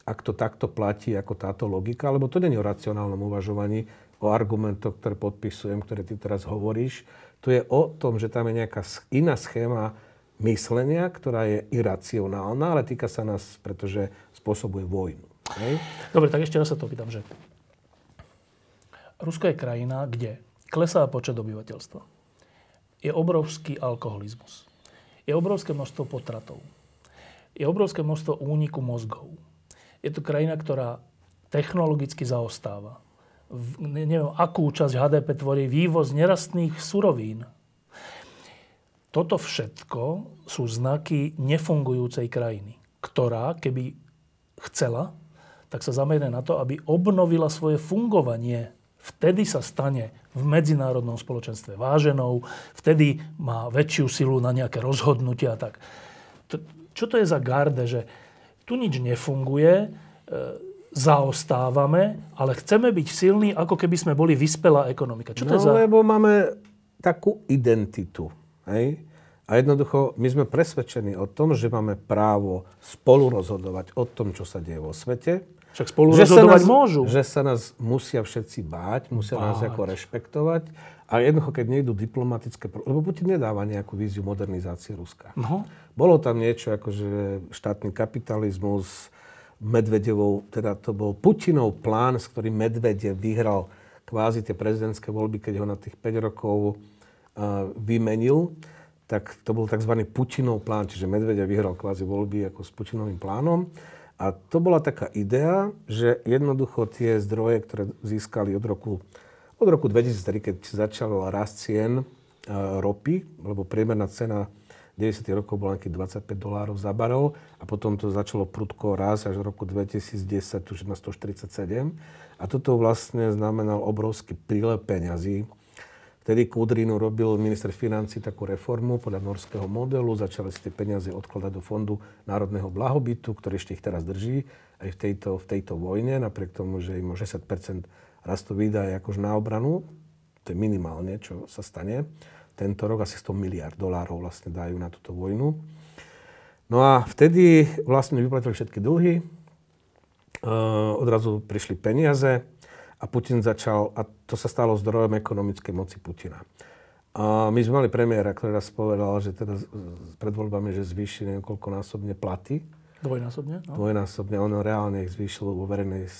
ak to takto platí ako táto logika, lebo to nie je o racionálnom uvažovaní, o argumentoch, ktoré podpisujem, ktoré ty teraz hovoríš. To je o tom, že tam je nejaká iná schéma myslenia, ktorá je iracionálna, ale týka sa nás, pretože spôsobuje vojnu. Hej? Dobre, tak ešte raz sa to opýtam, že Rusko je krajina, kde klesá počet obyvateľstva. Je obrovský alkoholizmus. Je obrovské množstvo potratov. Je obrovské množstvo úniku mozgov. Je to krajina, ktorá technologicky zaostáva. Neviem, akú časť HDP tvorí vývoz nerastných surovín. Toto všetko sú znaky nefungujúcej krajiny, ktorá, keby chcela, tak sa zamerie na to, aby obnovila svoje fungovanie. Vtedy sa stane v medzinárodnom spoločenstve váženou, vtedy má väčšiu silu na nejaké rozhodnutia. Tak. Čo to je za garde, že tu nič nefunguje, e, zaostávame, ale chceme byť silní, ako keby sme boli vyspelá ekonomika. Čo to je No za... lebo máme takú identitu. Hej? A jednoducho my sme presvedčení o tom, že máme právo spolu rozhodovať o tom, čo sa deje vo svete. Však spolu Že rozhodovať nás, môžu. Že sa nás musia všetci báť, musia nás Báť. ako rešpektovať. A jednoducho, keď nejdú diplomatické... Lebo Putin nedáva nejakú víziu modernizácie Ruska. No. Bolo tam niečo ako, že štátny kapitalizmus, Medvedevou, teda to bol Putinov plán, s ktorým Medvedev vyhral kvázi tie prezidentské voľby, keď ho na tých 5 rokov uh, vymenil, tak to bol tzv. Putinov plán, čiže Medvedev vyhral kvázi voľby ako s Putinovým plánom. A to bola taká idea, že jednoducho tie zdroje, ktoré získali od roku, od roku 2003, keď začal rast cien uh, ropy, lebo priemerná cena 90. rokov bola nejakých 25 dolárov za barel a potom to začalo prudko rásť až v roku 2010 už na 147. A toto vlastne znamenal obrovský prílev peňazí. Vtedy Kudrinu robil minister financí takú reformu podľa norského modelu, začali si tie peniaze odkladať do fondu národného blahobytu, ktorý ešte ich teraz drží aj v tejto, v tejto vojne, napriek tomu, že im o 60 rastú výdaje akož na obranu. To je minimálne, čo sa stane tento rok asi 100 miliard dolárov vlastne dajú na túto vojnu. No a vtedy vlastne vyplatili všetky dlhy, uh, odrazu prišli peniaze a Putin začal, a to sa stalo zdrojom ekonomickej moci Putina. A my sme mali premiéra, ktorý raz povedal, že teda pred voľbami, že zvýši niekoľkonásobne platy, Dvojnásobne? No. dvojnásobne, on reálne ich zvýšil vo verejnej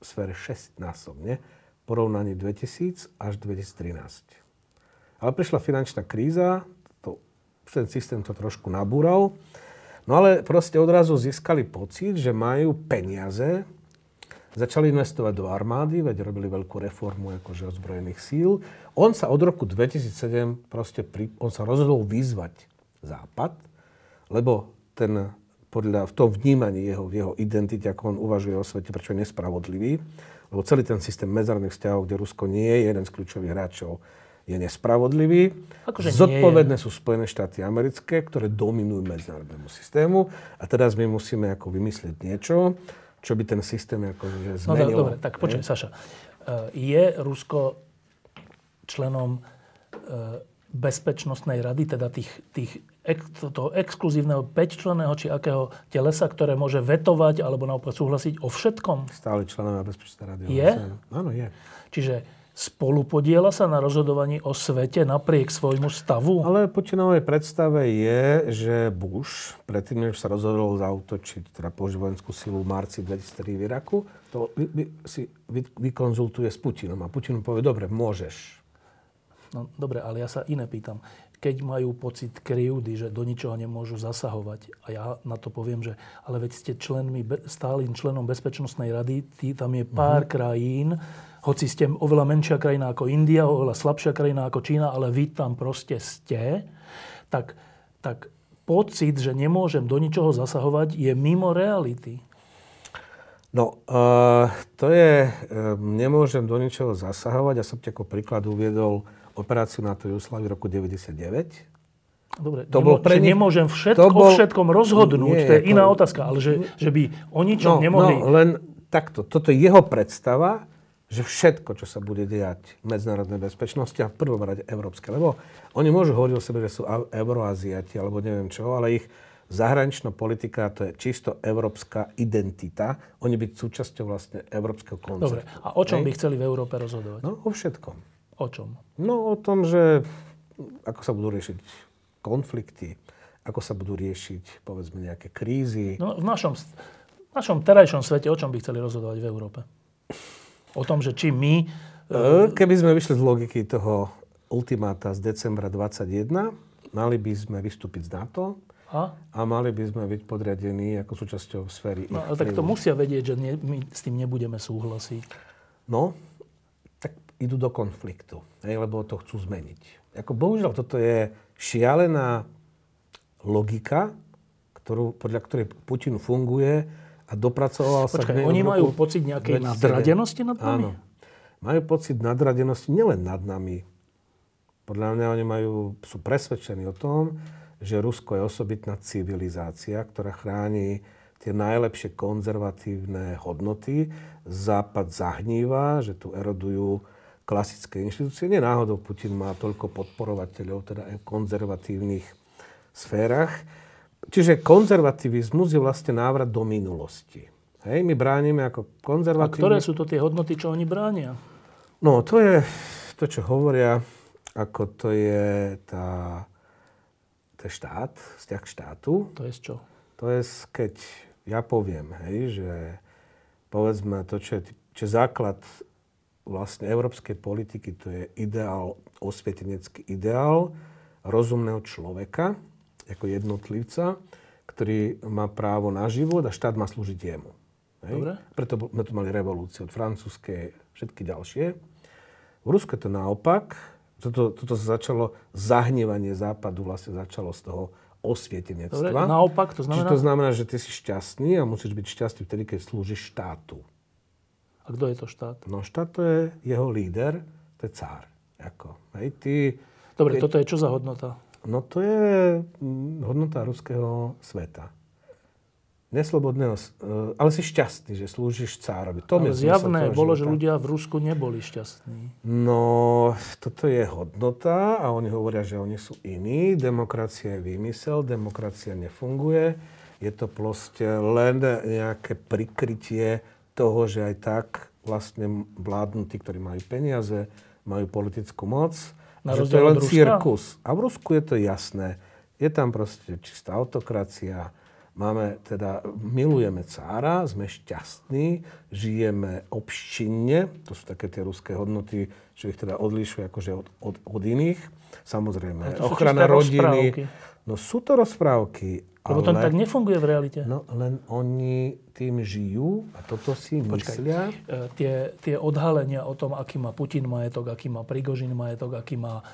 sfére šestnásobne, v porovnaní 2000 až 2013. Ale prišla finančná kríza, to, ten systém to trošku nabúral, no ale proste odrazu získali pocit, že majú peniaze, začali investovať do armády, veď robili veľkú reformu akože ozbrojených síl. On sa od roku 2007 proste pri, on sa rozhodol vyzvať Západ, lebo ten podľa, v tom vnímaní jeho, v jeho identite, ako on uvažuje o svete, prečo je nespravodlivý, lebo celý ten systém medzinárodných vzťahov, kde Rusko nie je jeden z kľúčových hráčov, je nespravodlivý. Akože nie Zodpovedné sú Spojené štáty americké, ktoré dominujú medzinárodnému systému a teraz my musíme ako vymyslieť niečo, čo by ten systém akože No zmenilo. dobre, tak počkaj, Saša. je Rusko členom e, Bezpečnostnej rady, teda tých, tých, toho exkluzívneho 5-členného či akého telesa, ktoré môže vetovať alebo naopak súhlasiť o všetkom? Stále členovia Bezpečnostnej rady. Je? Áno, je. Čiže spolupodiela sa na rozhodovaní o svete napriek svojmu stavu? Ale Putinovej predstave je, že Bush, predtým, než sa rozhodol zautočiť, teda použiť vojenskú silu v marci 2003 v Iraku, to vy, vy, si vy, vykonzultuje s Putinom. A Putin povie, dobre, môžeš. No dobre, ale ja sa iné pýtam. Keď majú pocit krivdy, že do ničoho nemôžu zasahovať, a ja na to poviem, že ale veď ste členmi, stálym členom Bezpečnostnej rady, tý, tam je pár uh-huh. krajín, hoci ste oveľa menšia krajina ako India, oveľa slabšia krajina ako Čína, ale vy tam proste ste, tak, tak pocit, že nemôžem do ničoho zasahovať, je mimo reality. No, uh, to je, uh, nemôžem do ničoho zasahovať. Ja som ti ako príklad uviedol operáciu NATO Jugoslávy v roku 99. Dobre, to nemo, bol pre nich, nemôžem všetko, bol, o všetkom rozhodnúť, nie, to je iná to, otázka, ale že, že by o ničom no, nemohli... No, len takto, toto je jeho predstava, že všetko, čo sa bude diať v medzinárodnej bezpečnosti a v prvom rade európske, lebo oni môžu hovoriť o sebe, že sú euroaziati alebo neviem čo, ale ich zahraničná politika to je čisto európska identita. Oni byť súčasťou vlastne európskeho konceptu. Dobre, a o čom Hej? by chceli v Európe rozhodovať? No, o všetkom. O čom? No, o tom, že ako sa budú riešiť konflikty, ako sa budú riešiť, povedzme, nejaké krízy. No, v našom, v našom terajšom svete o čom by chceli rozhodovať v Európe? O tom, že či my... E, keby sme vyšli z logiky toho ultimáta z decembra 21, mali by sme vystúpiť z NATO a, a mali by sme byť podriadení ako súčasťou sféry no, ale tak to musia vedieť, že nie, my s tým nebudeme súhlasiť. No, tak idú do konfliktu, hej, lebo to chcú zmeniť. Ako bohužiaľ, toto je šialená logika, ktorú, podľa ktorej Putin funguje a dopracoval Počkaj, sa nej oni majú pocit nejakej nadradenosti nad nami? Áno. Majú pocit nadradenosti nielen nad nami. Podľa mňa oni majú, sú presvedčení o tom, že Rusko je osobitná civilizácia, ktorá chráni tie najlepšie konzervatívne hodnoty. Západ zahníva, že tu erodujú klasické inštitúcie. Nie náhodou Putin má toľko podporovateľov, teda aj v konzervatívnych sférach. Čiže konzervativizmus je vlastne návrat do minulosti. Hej, my bránime ako konzervatívni... A ktoré sú to tie hodnoty, čo oni bránia? No, to je to, čo hovoria, ako to je tá, to je štát, vzťah štátu. To je z čo? To je, keď ja poviem, hej, že povedzme to, čo je, čo je základ vlastne európskej politiky, to je ideál, osvietenecký ideál rozumného človeka, ako jednotlivca, ktorý má právo na život a štát má slúžiť jemu. Hej? Dobre. Preto sme tu mali revolúciu od francúzskej, všetky ďalšie. V Rusku je to naopak. Toto, toto sa začalo, zahnevanie západu vlastne začalo z toho osvietenectva. Dobre, naopak, to znamená? Čiže to znamená, že ty si šťastný a musíš byť šťastný vtedy, keď slúžiš štátu. A kto je to štát? No štát to je jeho líder, to je cár. Ako, hej, ty, Dobre, keď... toto je čo za hodnota? No to je mm, hodnota ruského sveta. Neslobodného, e, ale si šťastný, že slúžiš cárovi. To ale zjavné bolo, života. že ľudia v Rusku neboli šťastní. No, toto je hodnota a oni hovoria, že oni sú iní. Demokracia je výmysel, demokracia nefunguje. Je to proste len nejaké prikrytie toho, že aj tak vlastne vládnu tí, ktorí majú peniaze, majú politickú moc na že to je len cirkus. A v Rusku je to jasné. Je tam proste čistá autokracia. Máme teda, milujeme cára, sme šťastní, žijeme obštinne, to sú také tie ruské hodnoty, čo ich teda odlišuje akože od, od, od iných. Samozrejme, ochrana rodiny. Rozprávky. No sú to rozprávky, lebo to tak nefunguje v realite. No len oni tým žijú a toto si Počkaj, myslia. E, tie, tie odhalenia o tom, aký má Putin majetok, aký má Prigožin majetok, aký má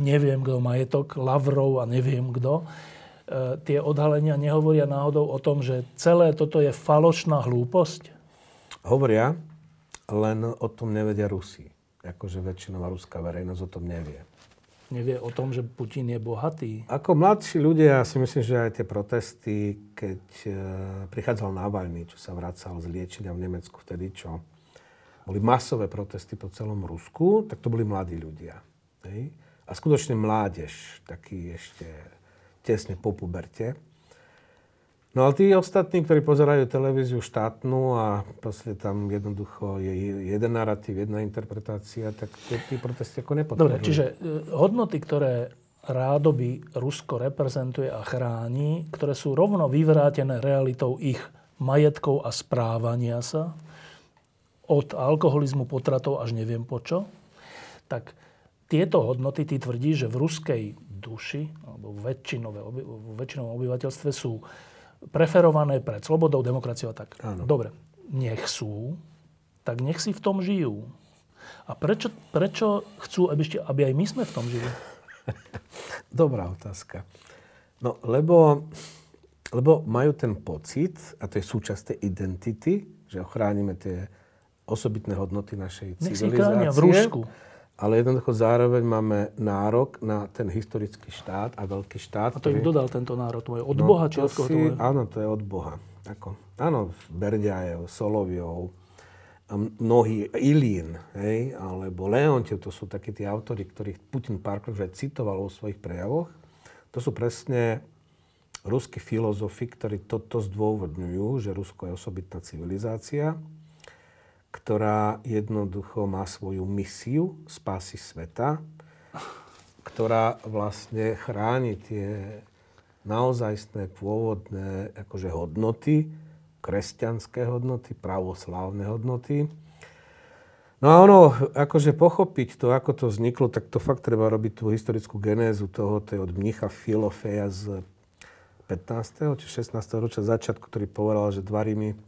neviem kto majetok, Lavrov a neviem kto, e, tie odhalenia nehovoria náhodou o tom, že celé toto je falošná hlúposť? Hovoria, len o tom nevedia Rusi. Akože väčšinová ruská verejnosť o tom nevie nevie o tom, že Putin je bohatý? Ako mladší ľudia, si myslím, že aj tie protesty, keď e, prichádzal Navalny, čo sa vracal z liečenia v Nemecku vtedy, čo boli masové protesty po celom Rusku, tak to boli mladí ľudia. A skutočne mládež, taký ešte tesne po puberte. No ale tí ostatní, ktorí pozerajú televíziu štátnu a proste tam jednoducho je jeden narratív, jedna interpretácia, tak tí, protesty ako nepodporujú. Dobre, čiže e, hodnoty, ktoré rádoby Rusko reprezentuje a chráni, ktoré sú rovno vyvrátené realitou ich majetkov a správania sa, od alkoholizmu, potratov až neviem po čo, tak tieto hodnoty ty tvrdí, že v ruskej duši, alebo v väčšinovom obyvateľstve sú preferované pred slobodou, demokraciou a tak. Áno. Dobre, nech sú, tak nech si v tom žijú. A prečo, prečo chcú, aby, ešte, aby aj my sme v tom žili? Dobrá otázka. No, lebo, lebo majú ten pocit, a to je súčasť tej identity, že ochránime tie osobitné hodnoty našej Nech civilizácie. v Rusku. Ale jednoducho zároveň máme nárok na ten historický štát a veľký štát. A to im dodal tento národ? To je od no, Boha? Či od koho si, to Áno, to je od Boha. Ako, áno, Berďajev, Soloviov, mnohí Ilín, hej, alebo Leontiev, to sú takí tí autory, ktorých Putin párkrát už aj citoval vo svojich prejavoch. To sú presne ruskí filozofi, ktorí toto zdôvodňujú, že Rusko je osobitná civilizácia ktorá jednoducho má svoju misiu spásy sveta, ktorá vlastne chráni tie naozajstné pôvodné akože hodnoty, kresťanské hodnoty, pravoslávne hodnoty. No a ono, akože pochopiť to, ako to vzniklo, tak to fakt treba robiť tú historickú genézu toho, to je od mnicha Filofeja z 15. či 16. ročia začiatku, ktorý povedal, že dva Rímy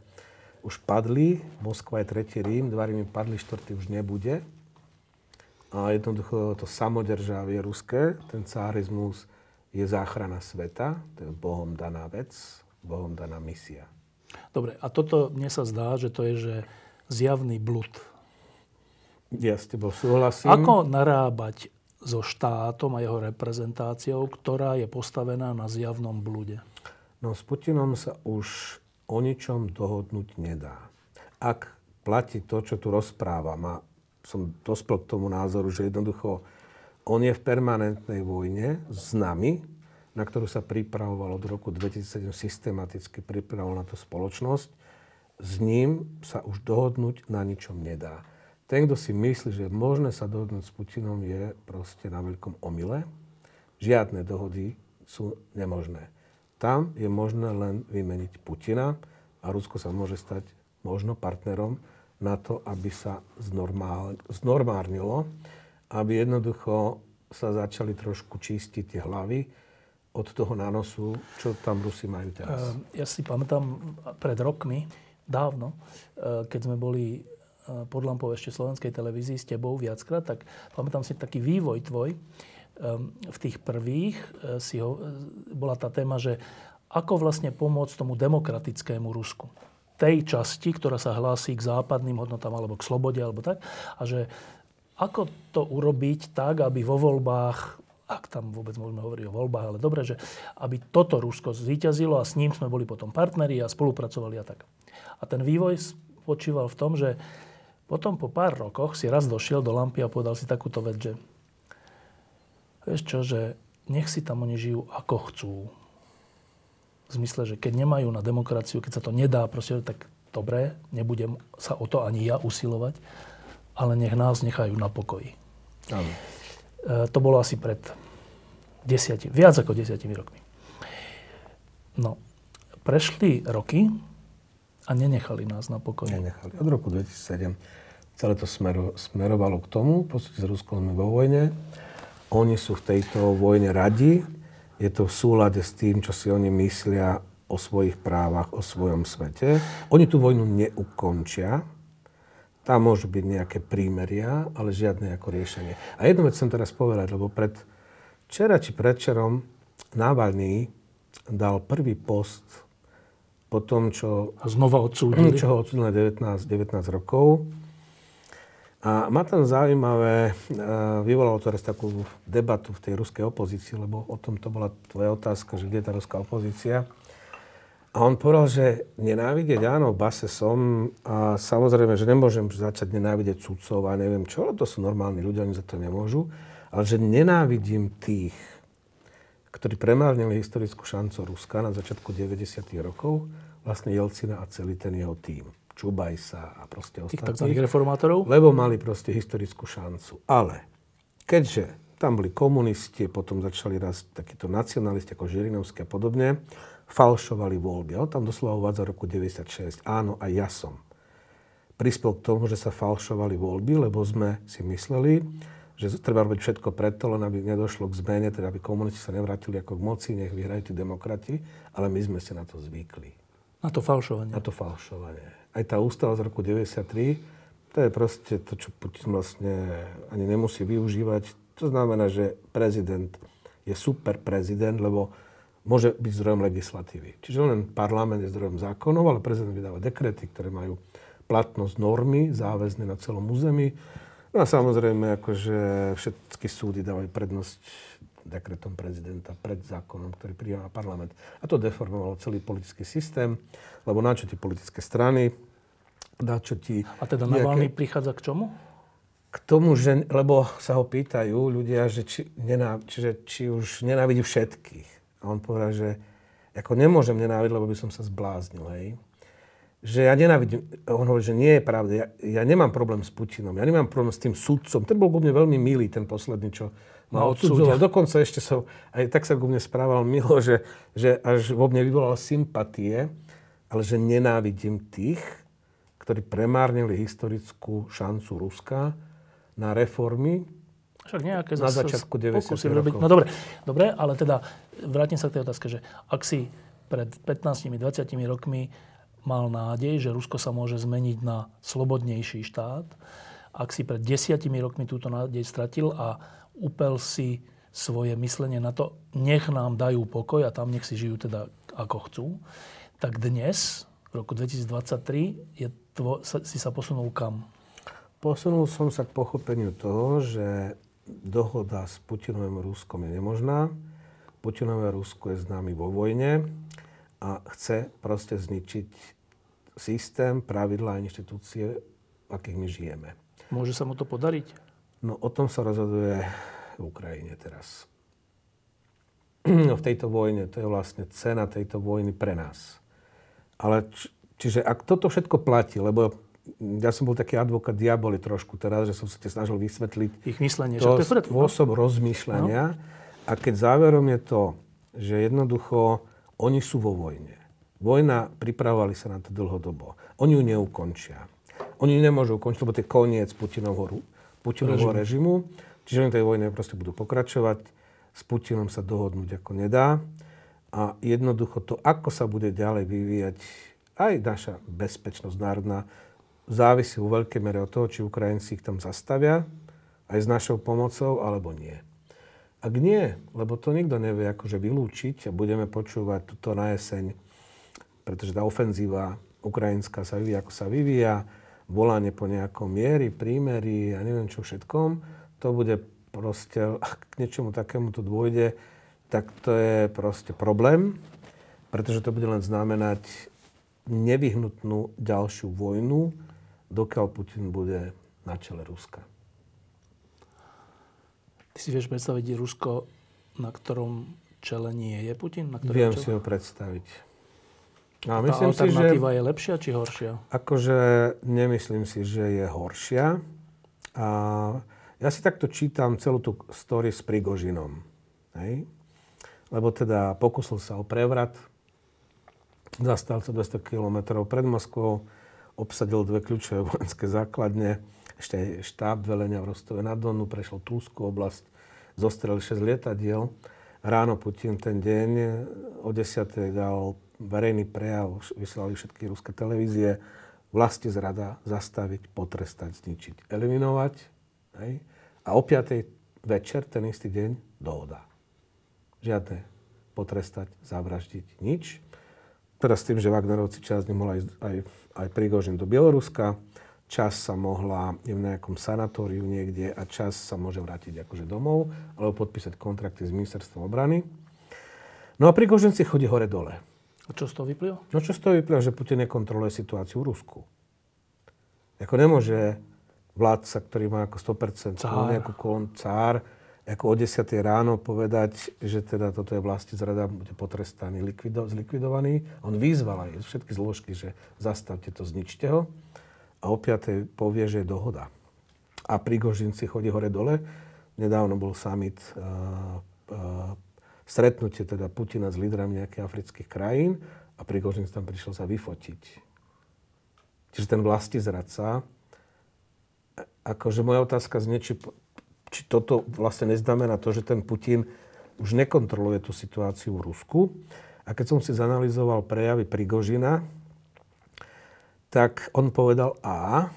už padli, Moskva je tretí Rím, dva Rímy padli, štvrtý už nebude. A jednoducho to samodržavie ruské, ten cárizmus je záchrana sveta, to je Bohom daná vec, Bohom daná misia. Dobre, a toto mne sa zdá, že to je že zjavný blud. Ja s tebou súhlasím. Ako narábať so štátom a jeho reprezentáciou, ktorá je postavená na zjavnom blude? No s Putinom sa už o ničom dohodnúť nedá. Ak platí to, čo tu rozprávam, a som dospel k tomu názoru, že jednoducho on je v permanentnej vojne s nami, na ktorú sa pripravoval od roku 2007 systematicky pripravoval na to spoločnosť, s ním sa už dohodnúť na ničom nedá. Ten, kto si myslí, že je možné sa dohodnúť s Putinom, je proste na veľkom omyle. Žiadne dohody sú nemožné. Tam je možné len vymeniť Putina a Rusko sa môže stať možno partnerom na to, aby sa znormál, znormárnilo, aby jednoducho sa začali trošku čistiť tie hlavy od toho nánosu, čo tam Rusi majú teraz. Ja si pamätám pred rokmi, dávno, e, keď sme boli e, pod lampou ešte slovenskej televízii s tebou viackrát, tak pamätám si taký vývoj tvoj, Ehm, v tých prvých eh, si ho, eh, bola tá téma, že ako vlastne pomôcť tomu demokratickému Rusku. Tej časti, ktorá sa hlási k západným hodnotám alebo k slobode alebo tak. A že ako to urobiť tak, aby vo voľbách, ak tam vôbec môžeme hovoriť o voľbách, ale dobre, že aby toto Rusko zvíťazilo a s ním sme boli potom partneri a spolupracovali a tak. A ten vývoj spočíval v tom, že potom po pár rokoch si raz došiel do lampy a povedal si takúto vec, že Vieš čo, že nech si tam oni žijú ako chcú. V zmysle, že keď nemajú na demokraciu, keď sa to nedá, proste, tak dobre, nebudem sa o to ani ja usilovať, ale nech nás nechajú na pokoji. Áno. E, to bolo asi pred desiatimi, viac ako desiatimi rokmi. No, prešli roky a nenechali nás na pokoji. Nenechali. Od roku 2007 celé to smero, smerovalo k tomu, v s Ruskom vo vojne. Oni sú v tejto vojne radi. Je to v súlade s tým, čo si oni myslia o svojich právach, o svojom svete. Oni tú vojnu neukončia. Tam môžu byť nejaké prímeria, ale žiadne ako riešenie. A jednu vec chcem teraz povedať, lebo pred včera či predčerom Navalny dal prvý post po tom, čo... A znova odsúdili. Čo ho odsúdili 19, 19 rokov a má tam zaujímavé, e, vyvolalo to raz takú debatu v tej ruskej opozícii, lebo o tom to bola tvoja otázka, že kde je tá ruská opozícia. A on povedal, že nenávidieť, áno, v base som a samozrejme, že nemôžem začať nenávidieť sudcov a neviem čo, ale to sú normálni ľudia, oni za to nemôžu. Ale že nenávidím tých, ktorí premárnili historickú šancu Ruska na začiatku 90. rokov, vlastne Jelcina a celý ten jeho tým. Čubajsa a proste ostatných. Tých reformátorov? Lebo mali proste historickú šancu. Ale keďže tam boli komunisti, potom začali raz takíto nacionalisti ako Žirinovský a podobne, falšovali voľby. On tam doslova uvádza roku 96. Áno, aj ja som. Prispel k tomu, že sa falšovali voľby, lebo sme si mysleli, že treba robiť všetko preto, len aby nedošlo k zmene, teda aby komunisti sa nevrátili ako k moci, nech vyhrajú tí demokrati, ale my sme si na to zvykli. Na to falšovanie. Na to falšovanie. Aj tá ústava z roku 93, to je proste to, čo Putin vlastne ani nemusí využívať. To znamená, že prezident je super prezident, lebo môže byť zdrojom legislatívy. Čiže len parlament je zdrojom zákonov, ale prezident vydáva dekrety, ktoré majú platnosť normy, záväzne na celom území. No a samozrejme, akože všetky súdy dávajú prednosť dekretom prezidenta pred zákonom, ktorý prijíma parlament. A to deformovalo celý politický systém, lebo na čo ti politické strany, na čo ti... A teda nejaké... Navalny prichádza k čomu? K tomu, že, lebo sa ho pýtajú ľudia, že či, nená, čiže, či už nenávidí všetkých. A on povedal, že ako nemôžem nenávidieť, lebo by som sa zbláznil, hej. Že ja nenávidím, on hovorí, že nie je pravda, ja, ja nemám problém s Putinom, ja nemám problém s tým sudcom. Ten bol ku mne veľmi milý, ten posledný, čo ma no, odsudzoval. Dokonca ešte som, aj tak sa ku mne správal milo, že, že až vo mne vyvolal sympatie, ale že nenávidím tých, ktorí premárnili historickú šancu Ruska na reformy, však nejaké na začiatku 90 robiť. No dobre, dobre, ale teda vrátim sa k tej otázke, že ak si pred 15-20 rokmi mal nádej, že Rusko sa môže zmeniť na slobodnejší štát, ak si pred desiatimi rokmi túto nádej stratil a upel si svoje myslenie na to, nech nám dajú pokoj a tam nech si žijú teda ako chcú, tak dnes, roku 2023, je tvo, si sa posunul kam? Posunul som sa k pochopeniu toho, že dohoda s Putinovým Ruskom je nemožná. Putinové Rusko je s nami vo vojne a chce proste zničiť systém, pravidlá a inštitúcie, v akých my žijeme. Môže sa mu to podariť? No o tom sa rozhoduje v Ukrajine teraz. No, v tejto vojne, to je vlastne cena tejto vojny pre nás. Ale či, čiže ak toto všetko platí, lebo ja som bol taký advokát diaboli trošku teraz, že som sa ti snažil vysvetliť ich myslenie, to, to je spôsob no? rozmýšľania. No. A keď záverom je to, že jednoducho oni sú vo vojne. Vojna, pripravovali sa na to dlhodobo. Oni ju neukončia. Oni nemôžu ukončiť, lebo to je koniec Putinovho, Putinovho režimu. režimu. Čiže oni tej vojne proste budú pokračovať. S Putinom sa dohodnúť ako nedá. A jednoducho to, ako sa bude ďalej vyvíjať aj naša bezpečnosť národná, závisí vo veľkej mere od toho, či Ukrajinci ich tam zastavia, aj s našou pomocou, alebo nie. Ak nie, lebo to nikto nevie akože vylúčiť a budeme počúvať tuto na jeseň, pretože tá ofenzíva ukrajinská sa vyvíja, ako sa vyvíja, volanie po nejakom miery, prímeri a neviem čo všetkom, to bude proste, ak k niečomu takému to dôjde, tak to je proste problém, pretože to bude len znamenať nevyhnutnú ďalšiu vojnu, dokiaľ Putin bude na čele Ruska. Ty si vieš predstaviť Rusko, na ktorom čele nie je Putin? Na Viem čele? si ho predstaviť. A, a myslím tá alternatíva si, že, je lepšia či horšia? Akože nemyslím si, že je horšia. A ja si takto čítam celú tú story s Prigožinom. Hej? Lebo teda pokusil sa o prevrat, zastal sa 200 km pred Moskvou, obsadil dve kľúčové vojenské základne, ešte aj štáb velenia v Rostove na Donu, prešiel Túskú oblasť, zostrel 6 lietadiel. Ráno Putin ten deň o 10. dal verejný prejav, vysielali všetky ruské televízie, vlasti zrada zastaviť, potrestať, zničiť, eliminovať. Hej? A o 5. večer, ten istý deň, dohoda. Žiadne potrestať, zavraždiť, nič. Teraz s tým, že Wagnerovci čas nemohla ísť aj aj Prigožin do Bieloruska, čas sa mohla v nejakom sanatóriu niekde a čas sa môže vrátiť akože domov alebo podpísať kontrakty s ministerstvom obrany. No a Prigožin si chodí hore-dole. A čo z toho vyplýva? No čo z toho vyplýva, že Putin nekontroluje situáciu v Rusku. Ako nemôže vládca, ktorý má ako 100% cár. ako kolon cár, ako o 10. ráno povedať, že teda toto je vlasti zrada, bude potrestaný, likvido, zlikvidovaný. On vyzval aj všetky zložky, že zastavte to, zničte ho. A o 5. povie, že je dohoda. A Prigožin si chodí hore-dole. Nedávno bol summit, uh, uh, stretnutie teda Putina s lídrami nejakých afrických krajín a Prigožin tam prišiel sa vyfotiť. Čiže ten vlasti zradca, akože moja otázka znie, či či toto vlastne neznamená to, že ten Putin už nekontroluje tú situáciu v Rusku. A keď som si zanalizoval prejavy Prigožina, tak on povedal A,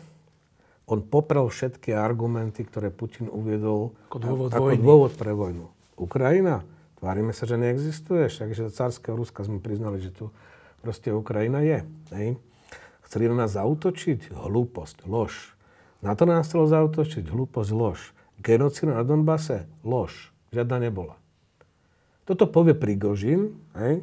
on poprel všetky argumenty, ktoré Putin uviedol ako dôvod, ako dôvod pre vojnu. Ukrajina? Tvárime sa, že neexistuje. Však, že carského Ruska sme priznali, že tu proste Ukrajina je. Hej. Chceli na nás zautočiť? Hlúposť, lož. Na to nás chcelo zautočiť? Hlúposť, lož. Genocída na Donbase? Lož. Žiadna nebola. Toto povie Prigožin. Hej?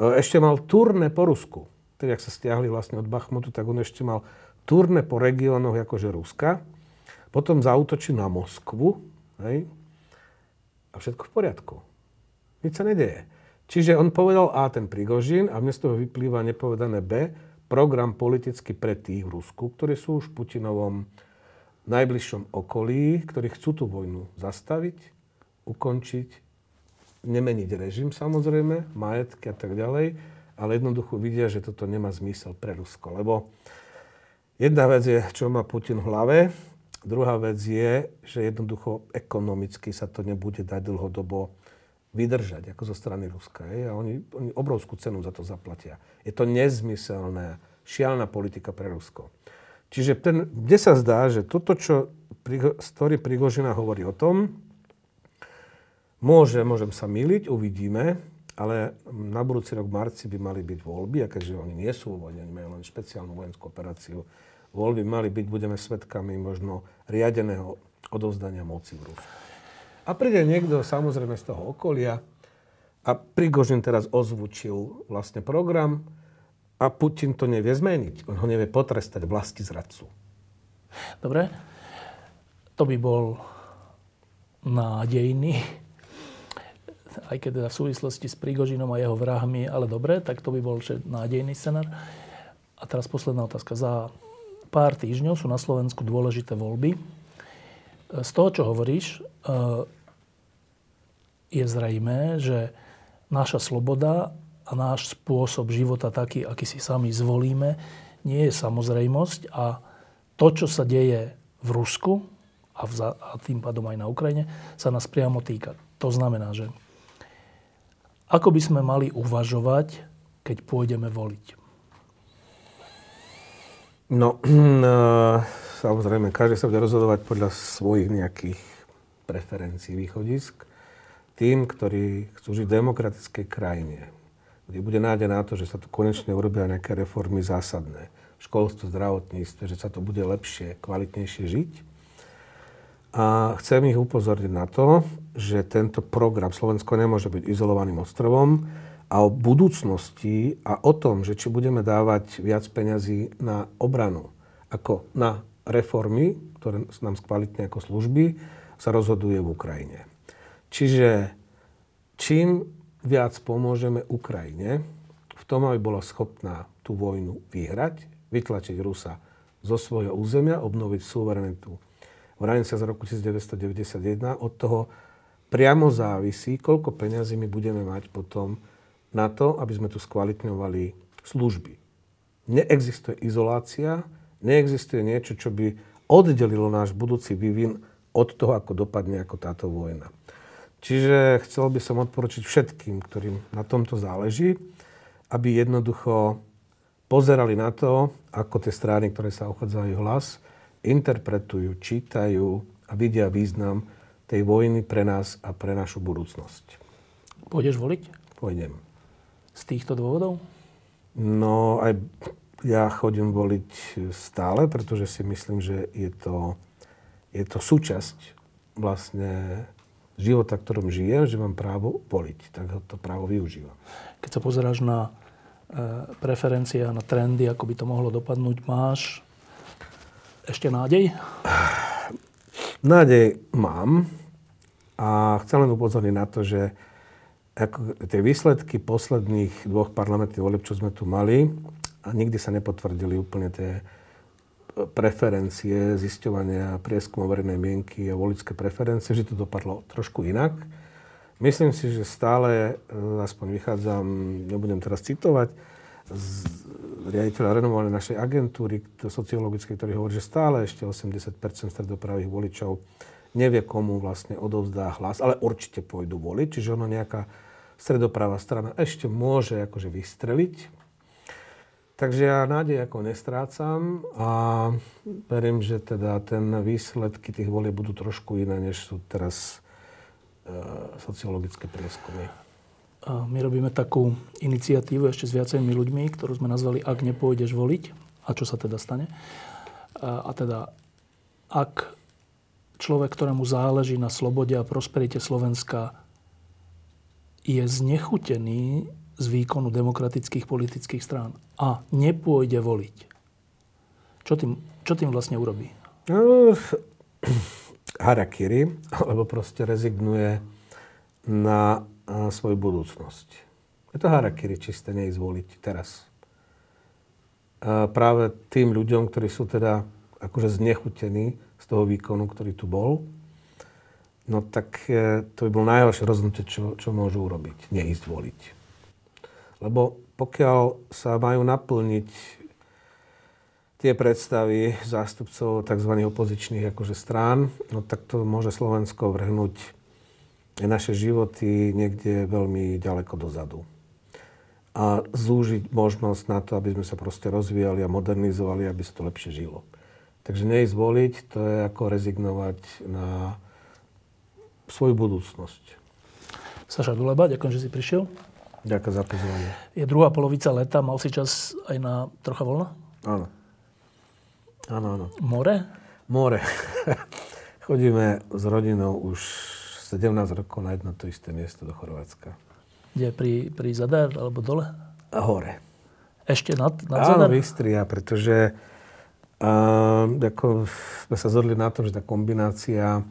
E, ešte mal turné po Rusku. Tedy, ak sa stiahli vlastne od Bachmutu, tak on ešte mal turné po regiónoch akože Ruska. Potom zautočil na Moskvu. Hej? A všetko v poriadku. Nič sa nedeje. Čiže on povedal A, ten Prigožin, a mne z toho vyplýva nepovedané B, program politicky pre tých v Rusku, ktorí sú už Putinovom najbližšom okolí, ktorí chcú tú vojnu zastaviť, ukončiť, nemeniť režim samozrejme, majetky a tak ďalej, ale jednoducho vidia, že toto nemá zmysel pre Rusko. Lebo jedna vec je, čo má Putin v hlave, druhá vec je, že jednoducho ekonomicky sa to nebude dať dlhodobo vydržať, ako zo strany Ruska. Je? A oni, oni obrovskú cenu za to zaplatia. Je to nezmyselná, šialná politika pre Rusko. Čiže ten, kde sa zdá, že toto, čo story Prigožina hovorí o tom, môže, môžem sa miliť, uvidíme, ale na budúci rok v marci by mali byť voľby, a keďže oni nie sú vo vojne, majú len špeciálnu vojenskú operáciu, voľby mali byť, budeme svetkami možno riadeného odovzdania moci v Rusku. A príde niekto samozrejme z toho okolia a Prigožin teraz ozvučil vlastne program, a Putin to nevie zmeniť. On ho nevie potrestať vlasti zradcu. Dobre. To by bol nádejný, aj keď teda v súvislosti s Prigožinom a jeho vrahmi, ale dobre, tak to by bol nádejný scenár. A teraz posledná otázka. Za pár týždňov sú na Slovensku dôležité voľby. Z toho, čo hovoríš, eh, je zrejmé, že naša sloboda a náš spôsob života taký, aký si sami zvolíme, nie je samozrejmosť a to, čo sa deje v Rusku a, v, a tým pádom aj na Ukrajine, sa nás priamo týka. To znamená, že ako by sme mali uvažovať, keď pôjdeme voliť? No, samozrejme, každý sa bude rozhodovať podľa svojich nejakých preferencií, východisk. Tým, ktorí chcú žiť v demokratickej krajine, kde bude nádej na to, že sa tu konečne urobia nejaké reformy zásadné v školstve, zdravotníctve, že sa to bude lepšie, kvalitnejšie žiť. A chcem ich upozorniť na to, že tento program Slovensko nemôže byť izolovaným ostrovom a o budúcnosti a o tom, že či budeme dávať viac peňazí na obranu ako na reformy, ktoré nám skvalitnia ako služby, sa rozhoduje v Ukrajine. Čiže čím viac pomôžeme Ukrajine v tom, aby bola schopná tú vojnu vyhrať, vytlačiť Rusa zo svojho územia, obnoviť suverenitu v hraniciach z roku 1991. Od toho priamo závisí, koľko peňazí my budeme mať potom na to, aby sme tu skvalitňovali služby. Neexistuje izolácia, neexistuje niečo, čo by oddelilo náš budúci vývin od toho, ako dopadne ako táto vojna. Čiže chcel by som odporučiť všetkým, ktorým na tomto záleží, aby jednoducho pozerali na to, ako tie strany, ktoré sa ochádzajú hlas, interpretujú, čítajú a vidia význam tej vojny pre nás a pre našu budúcnosť. Pôjdeš voliť? Pôjdem. Z týchto dôvodov? No, aj ja chodím voliť stále, pretože si myslím, že je to, je to súčasť vlastne života, ktorom žijem, že mám právo voliť. Tak ho to právo využívam. Keď sa pozeráš na e, preferencie a na trendy, ako by to mohlo dopadnúť, máš ešte nádej? Nádej mám a chcem len upozorniť na to, že ako tie výsledky posledných dvoch parlamentných volieb, čo sme tu mali, a nikdy sa nepotvrdili úplne tie preferencie, zisťovania prieskumu verejnej mienky a volické preferencie, že to dopadlo trošku inak. Myslím si, že stále, e, aspoň vychádzam, nebudem teraz citovať, z riaditeľa renovovanej našej agentúry sociologickej, ktorý hovorí, že stále ešte 80% stredopravých voličov nevie, komu vlastne odovzdá hlas, ale určite pôjdu voliť, čiže ono nejaká stredopravá strana ešte môže akože vystreliť. Takže ja nádej ako nestrácam a verím, že teda ten výsledky tých volieb budú trošku iné, než sú teraz e, sociologické prieskumy. My robíme takú iniciatívu ešte s viacerými ľuďmi, ktorú sme nazvali Ak nepôjdeš voliť. A čo sa teda stane? A teda, ak človek, ktorému záleží na slobode a prosperite Slovenska, je znechutený z výkonu demokratických politických strán a nepôjde voliť, čo tým, čo tým vlastne urobí? No, harakiri, alebo proste rezignuje na svoju budúcnosť. Je to harakiri čisté neísť voliť teraz. Práve tým ľuďom, ktorí sú teda akože znechutení z toho výkonu, ktorý tu bol, no tak e, to by bolo najhoršie rozhodnutie, čo, čo môžu urobiť. Neísť voliť. Lebo pokiaľ sa majú naplniť tie predstavy zástupcov tzv. opozičných akože strán, no tak to môže Slovensko vrhnúť naše životy niekde veľmi ďaleko dozadu. A zúžiť možnosť na to, aby sme sa proste rozvíjali a modernizovali, aby sa to lepšie žilo. Takže neísť voliť, to je ako rezignovať na svoju budúcnosť. Saša Duleba, ďakujem, že si prišiel. Ďakujem za pozvanie. Je druhá polovica leta, mal si čas aj na trocha voľna? Áno. Áno, áno. More? More. Chodíme s rodinou už 17 rokov na jedno to isté miesto do Chorvátska. Kde? Pri, pri Zadar alebo dole? A hore. Ešte nad, nad Áno, Zadar? Istria, pretože uh, ako sme sa zhodli na to, že tá kombinácia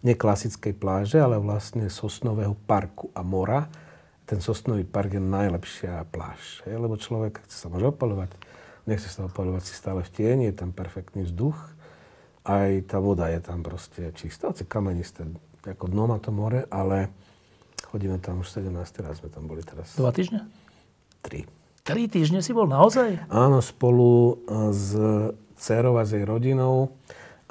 neklasickej pláže, ale vlastne sosnového parku a mora. Ten sosnový park je najlepšia pláž. Je? Lebo človek chce sa môže opalovať, nechce sa opalovať si stále v tieni, je tam perfektný vzduch. Aj tá voda je tam proste čistá, hoci kamenisté ako dno má to more, ale chodíme tam už 17 raz, sme tam boli teraz. Dva týždne? Tri. Tri týždne si bol naozaj? Áno, spolu e, s dcerou a s jej rodinou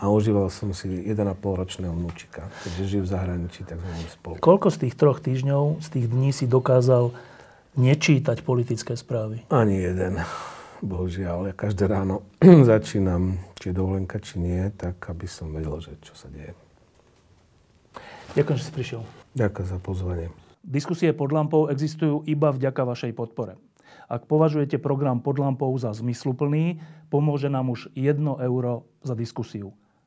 a užíval som si 1,5 ročného vnúčika. Keďže žijú v zahraničí, tak sme spolu. Koľko z tých troch týždňov, z tých dní si dokázal nečítať politické správy? Ani jeden. Bohužiaľ, ja každé ráno začínam, či je dovolenka, či nie, tak aby som vedel, že čo sa deje. Ďakujem, že si prišiel. Ďakujem za pozvanie. Diskusie pod lampou existujú iba vďaka vašej podpore. Ak považujete program pod lampou za zmysluplný, pomôže nám už 1 euro za diskusiu.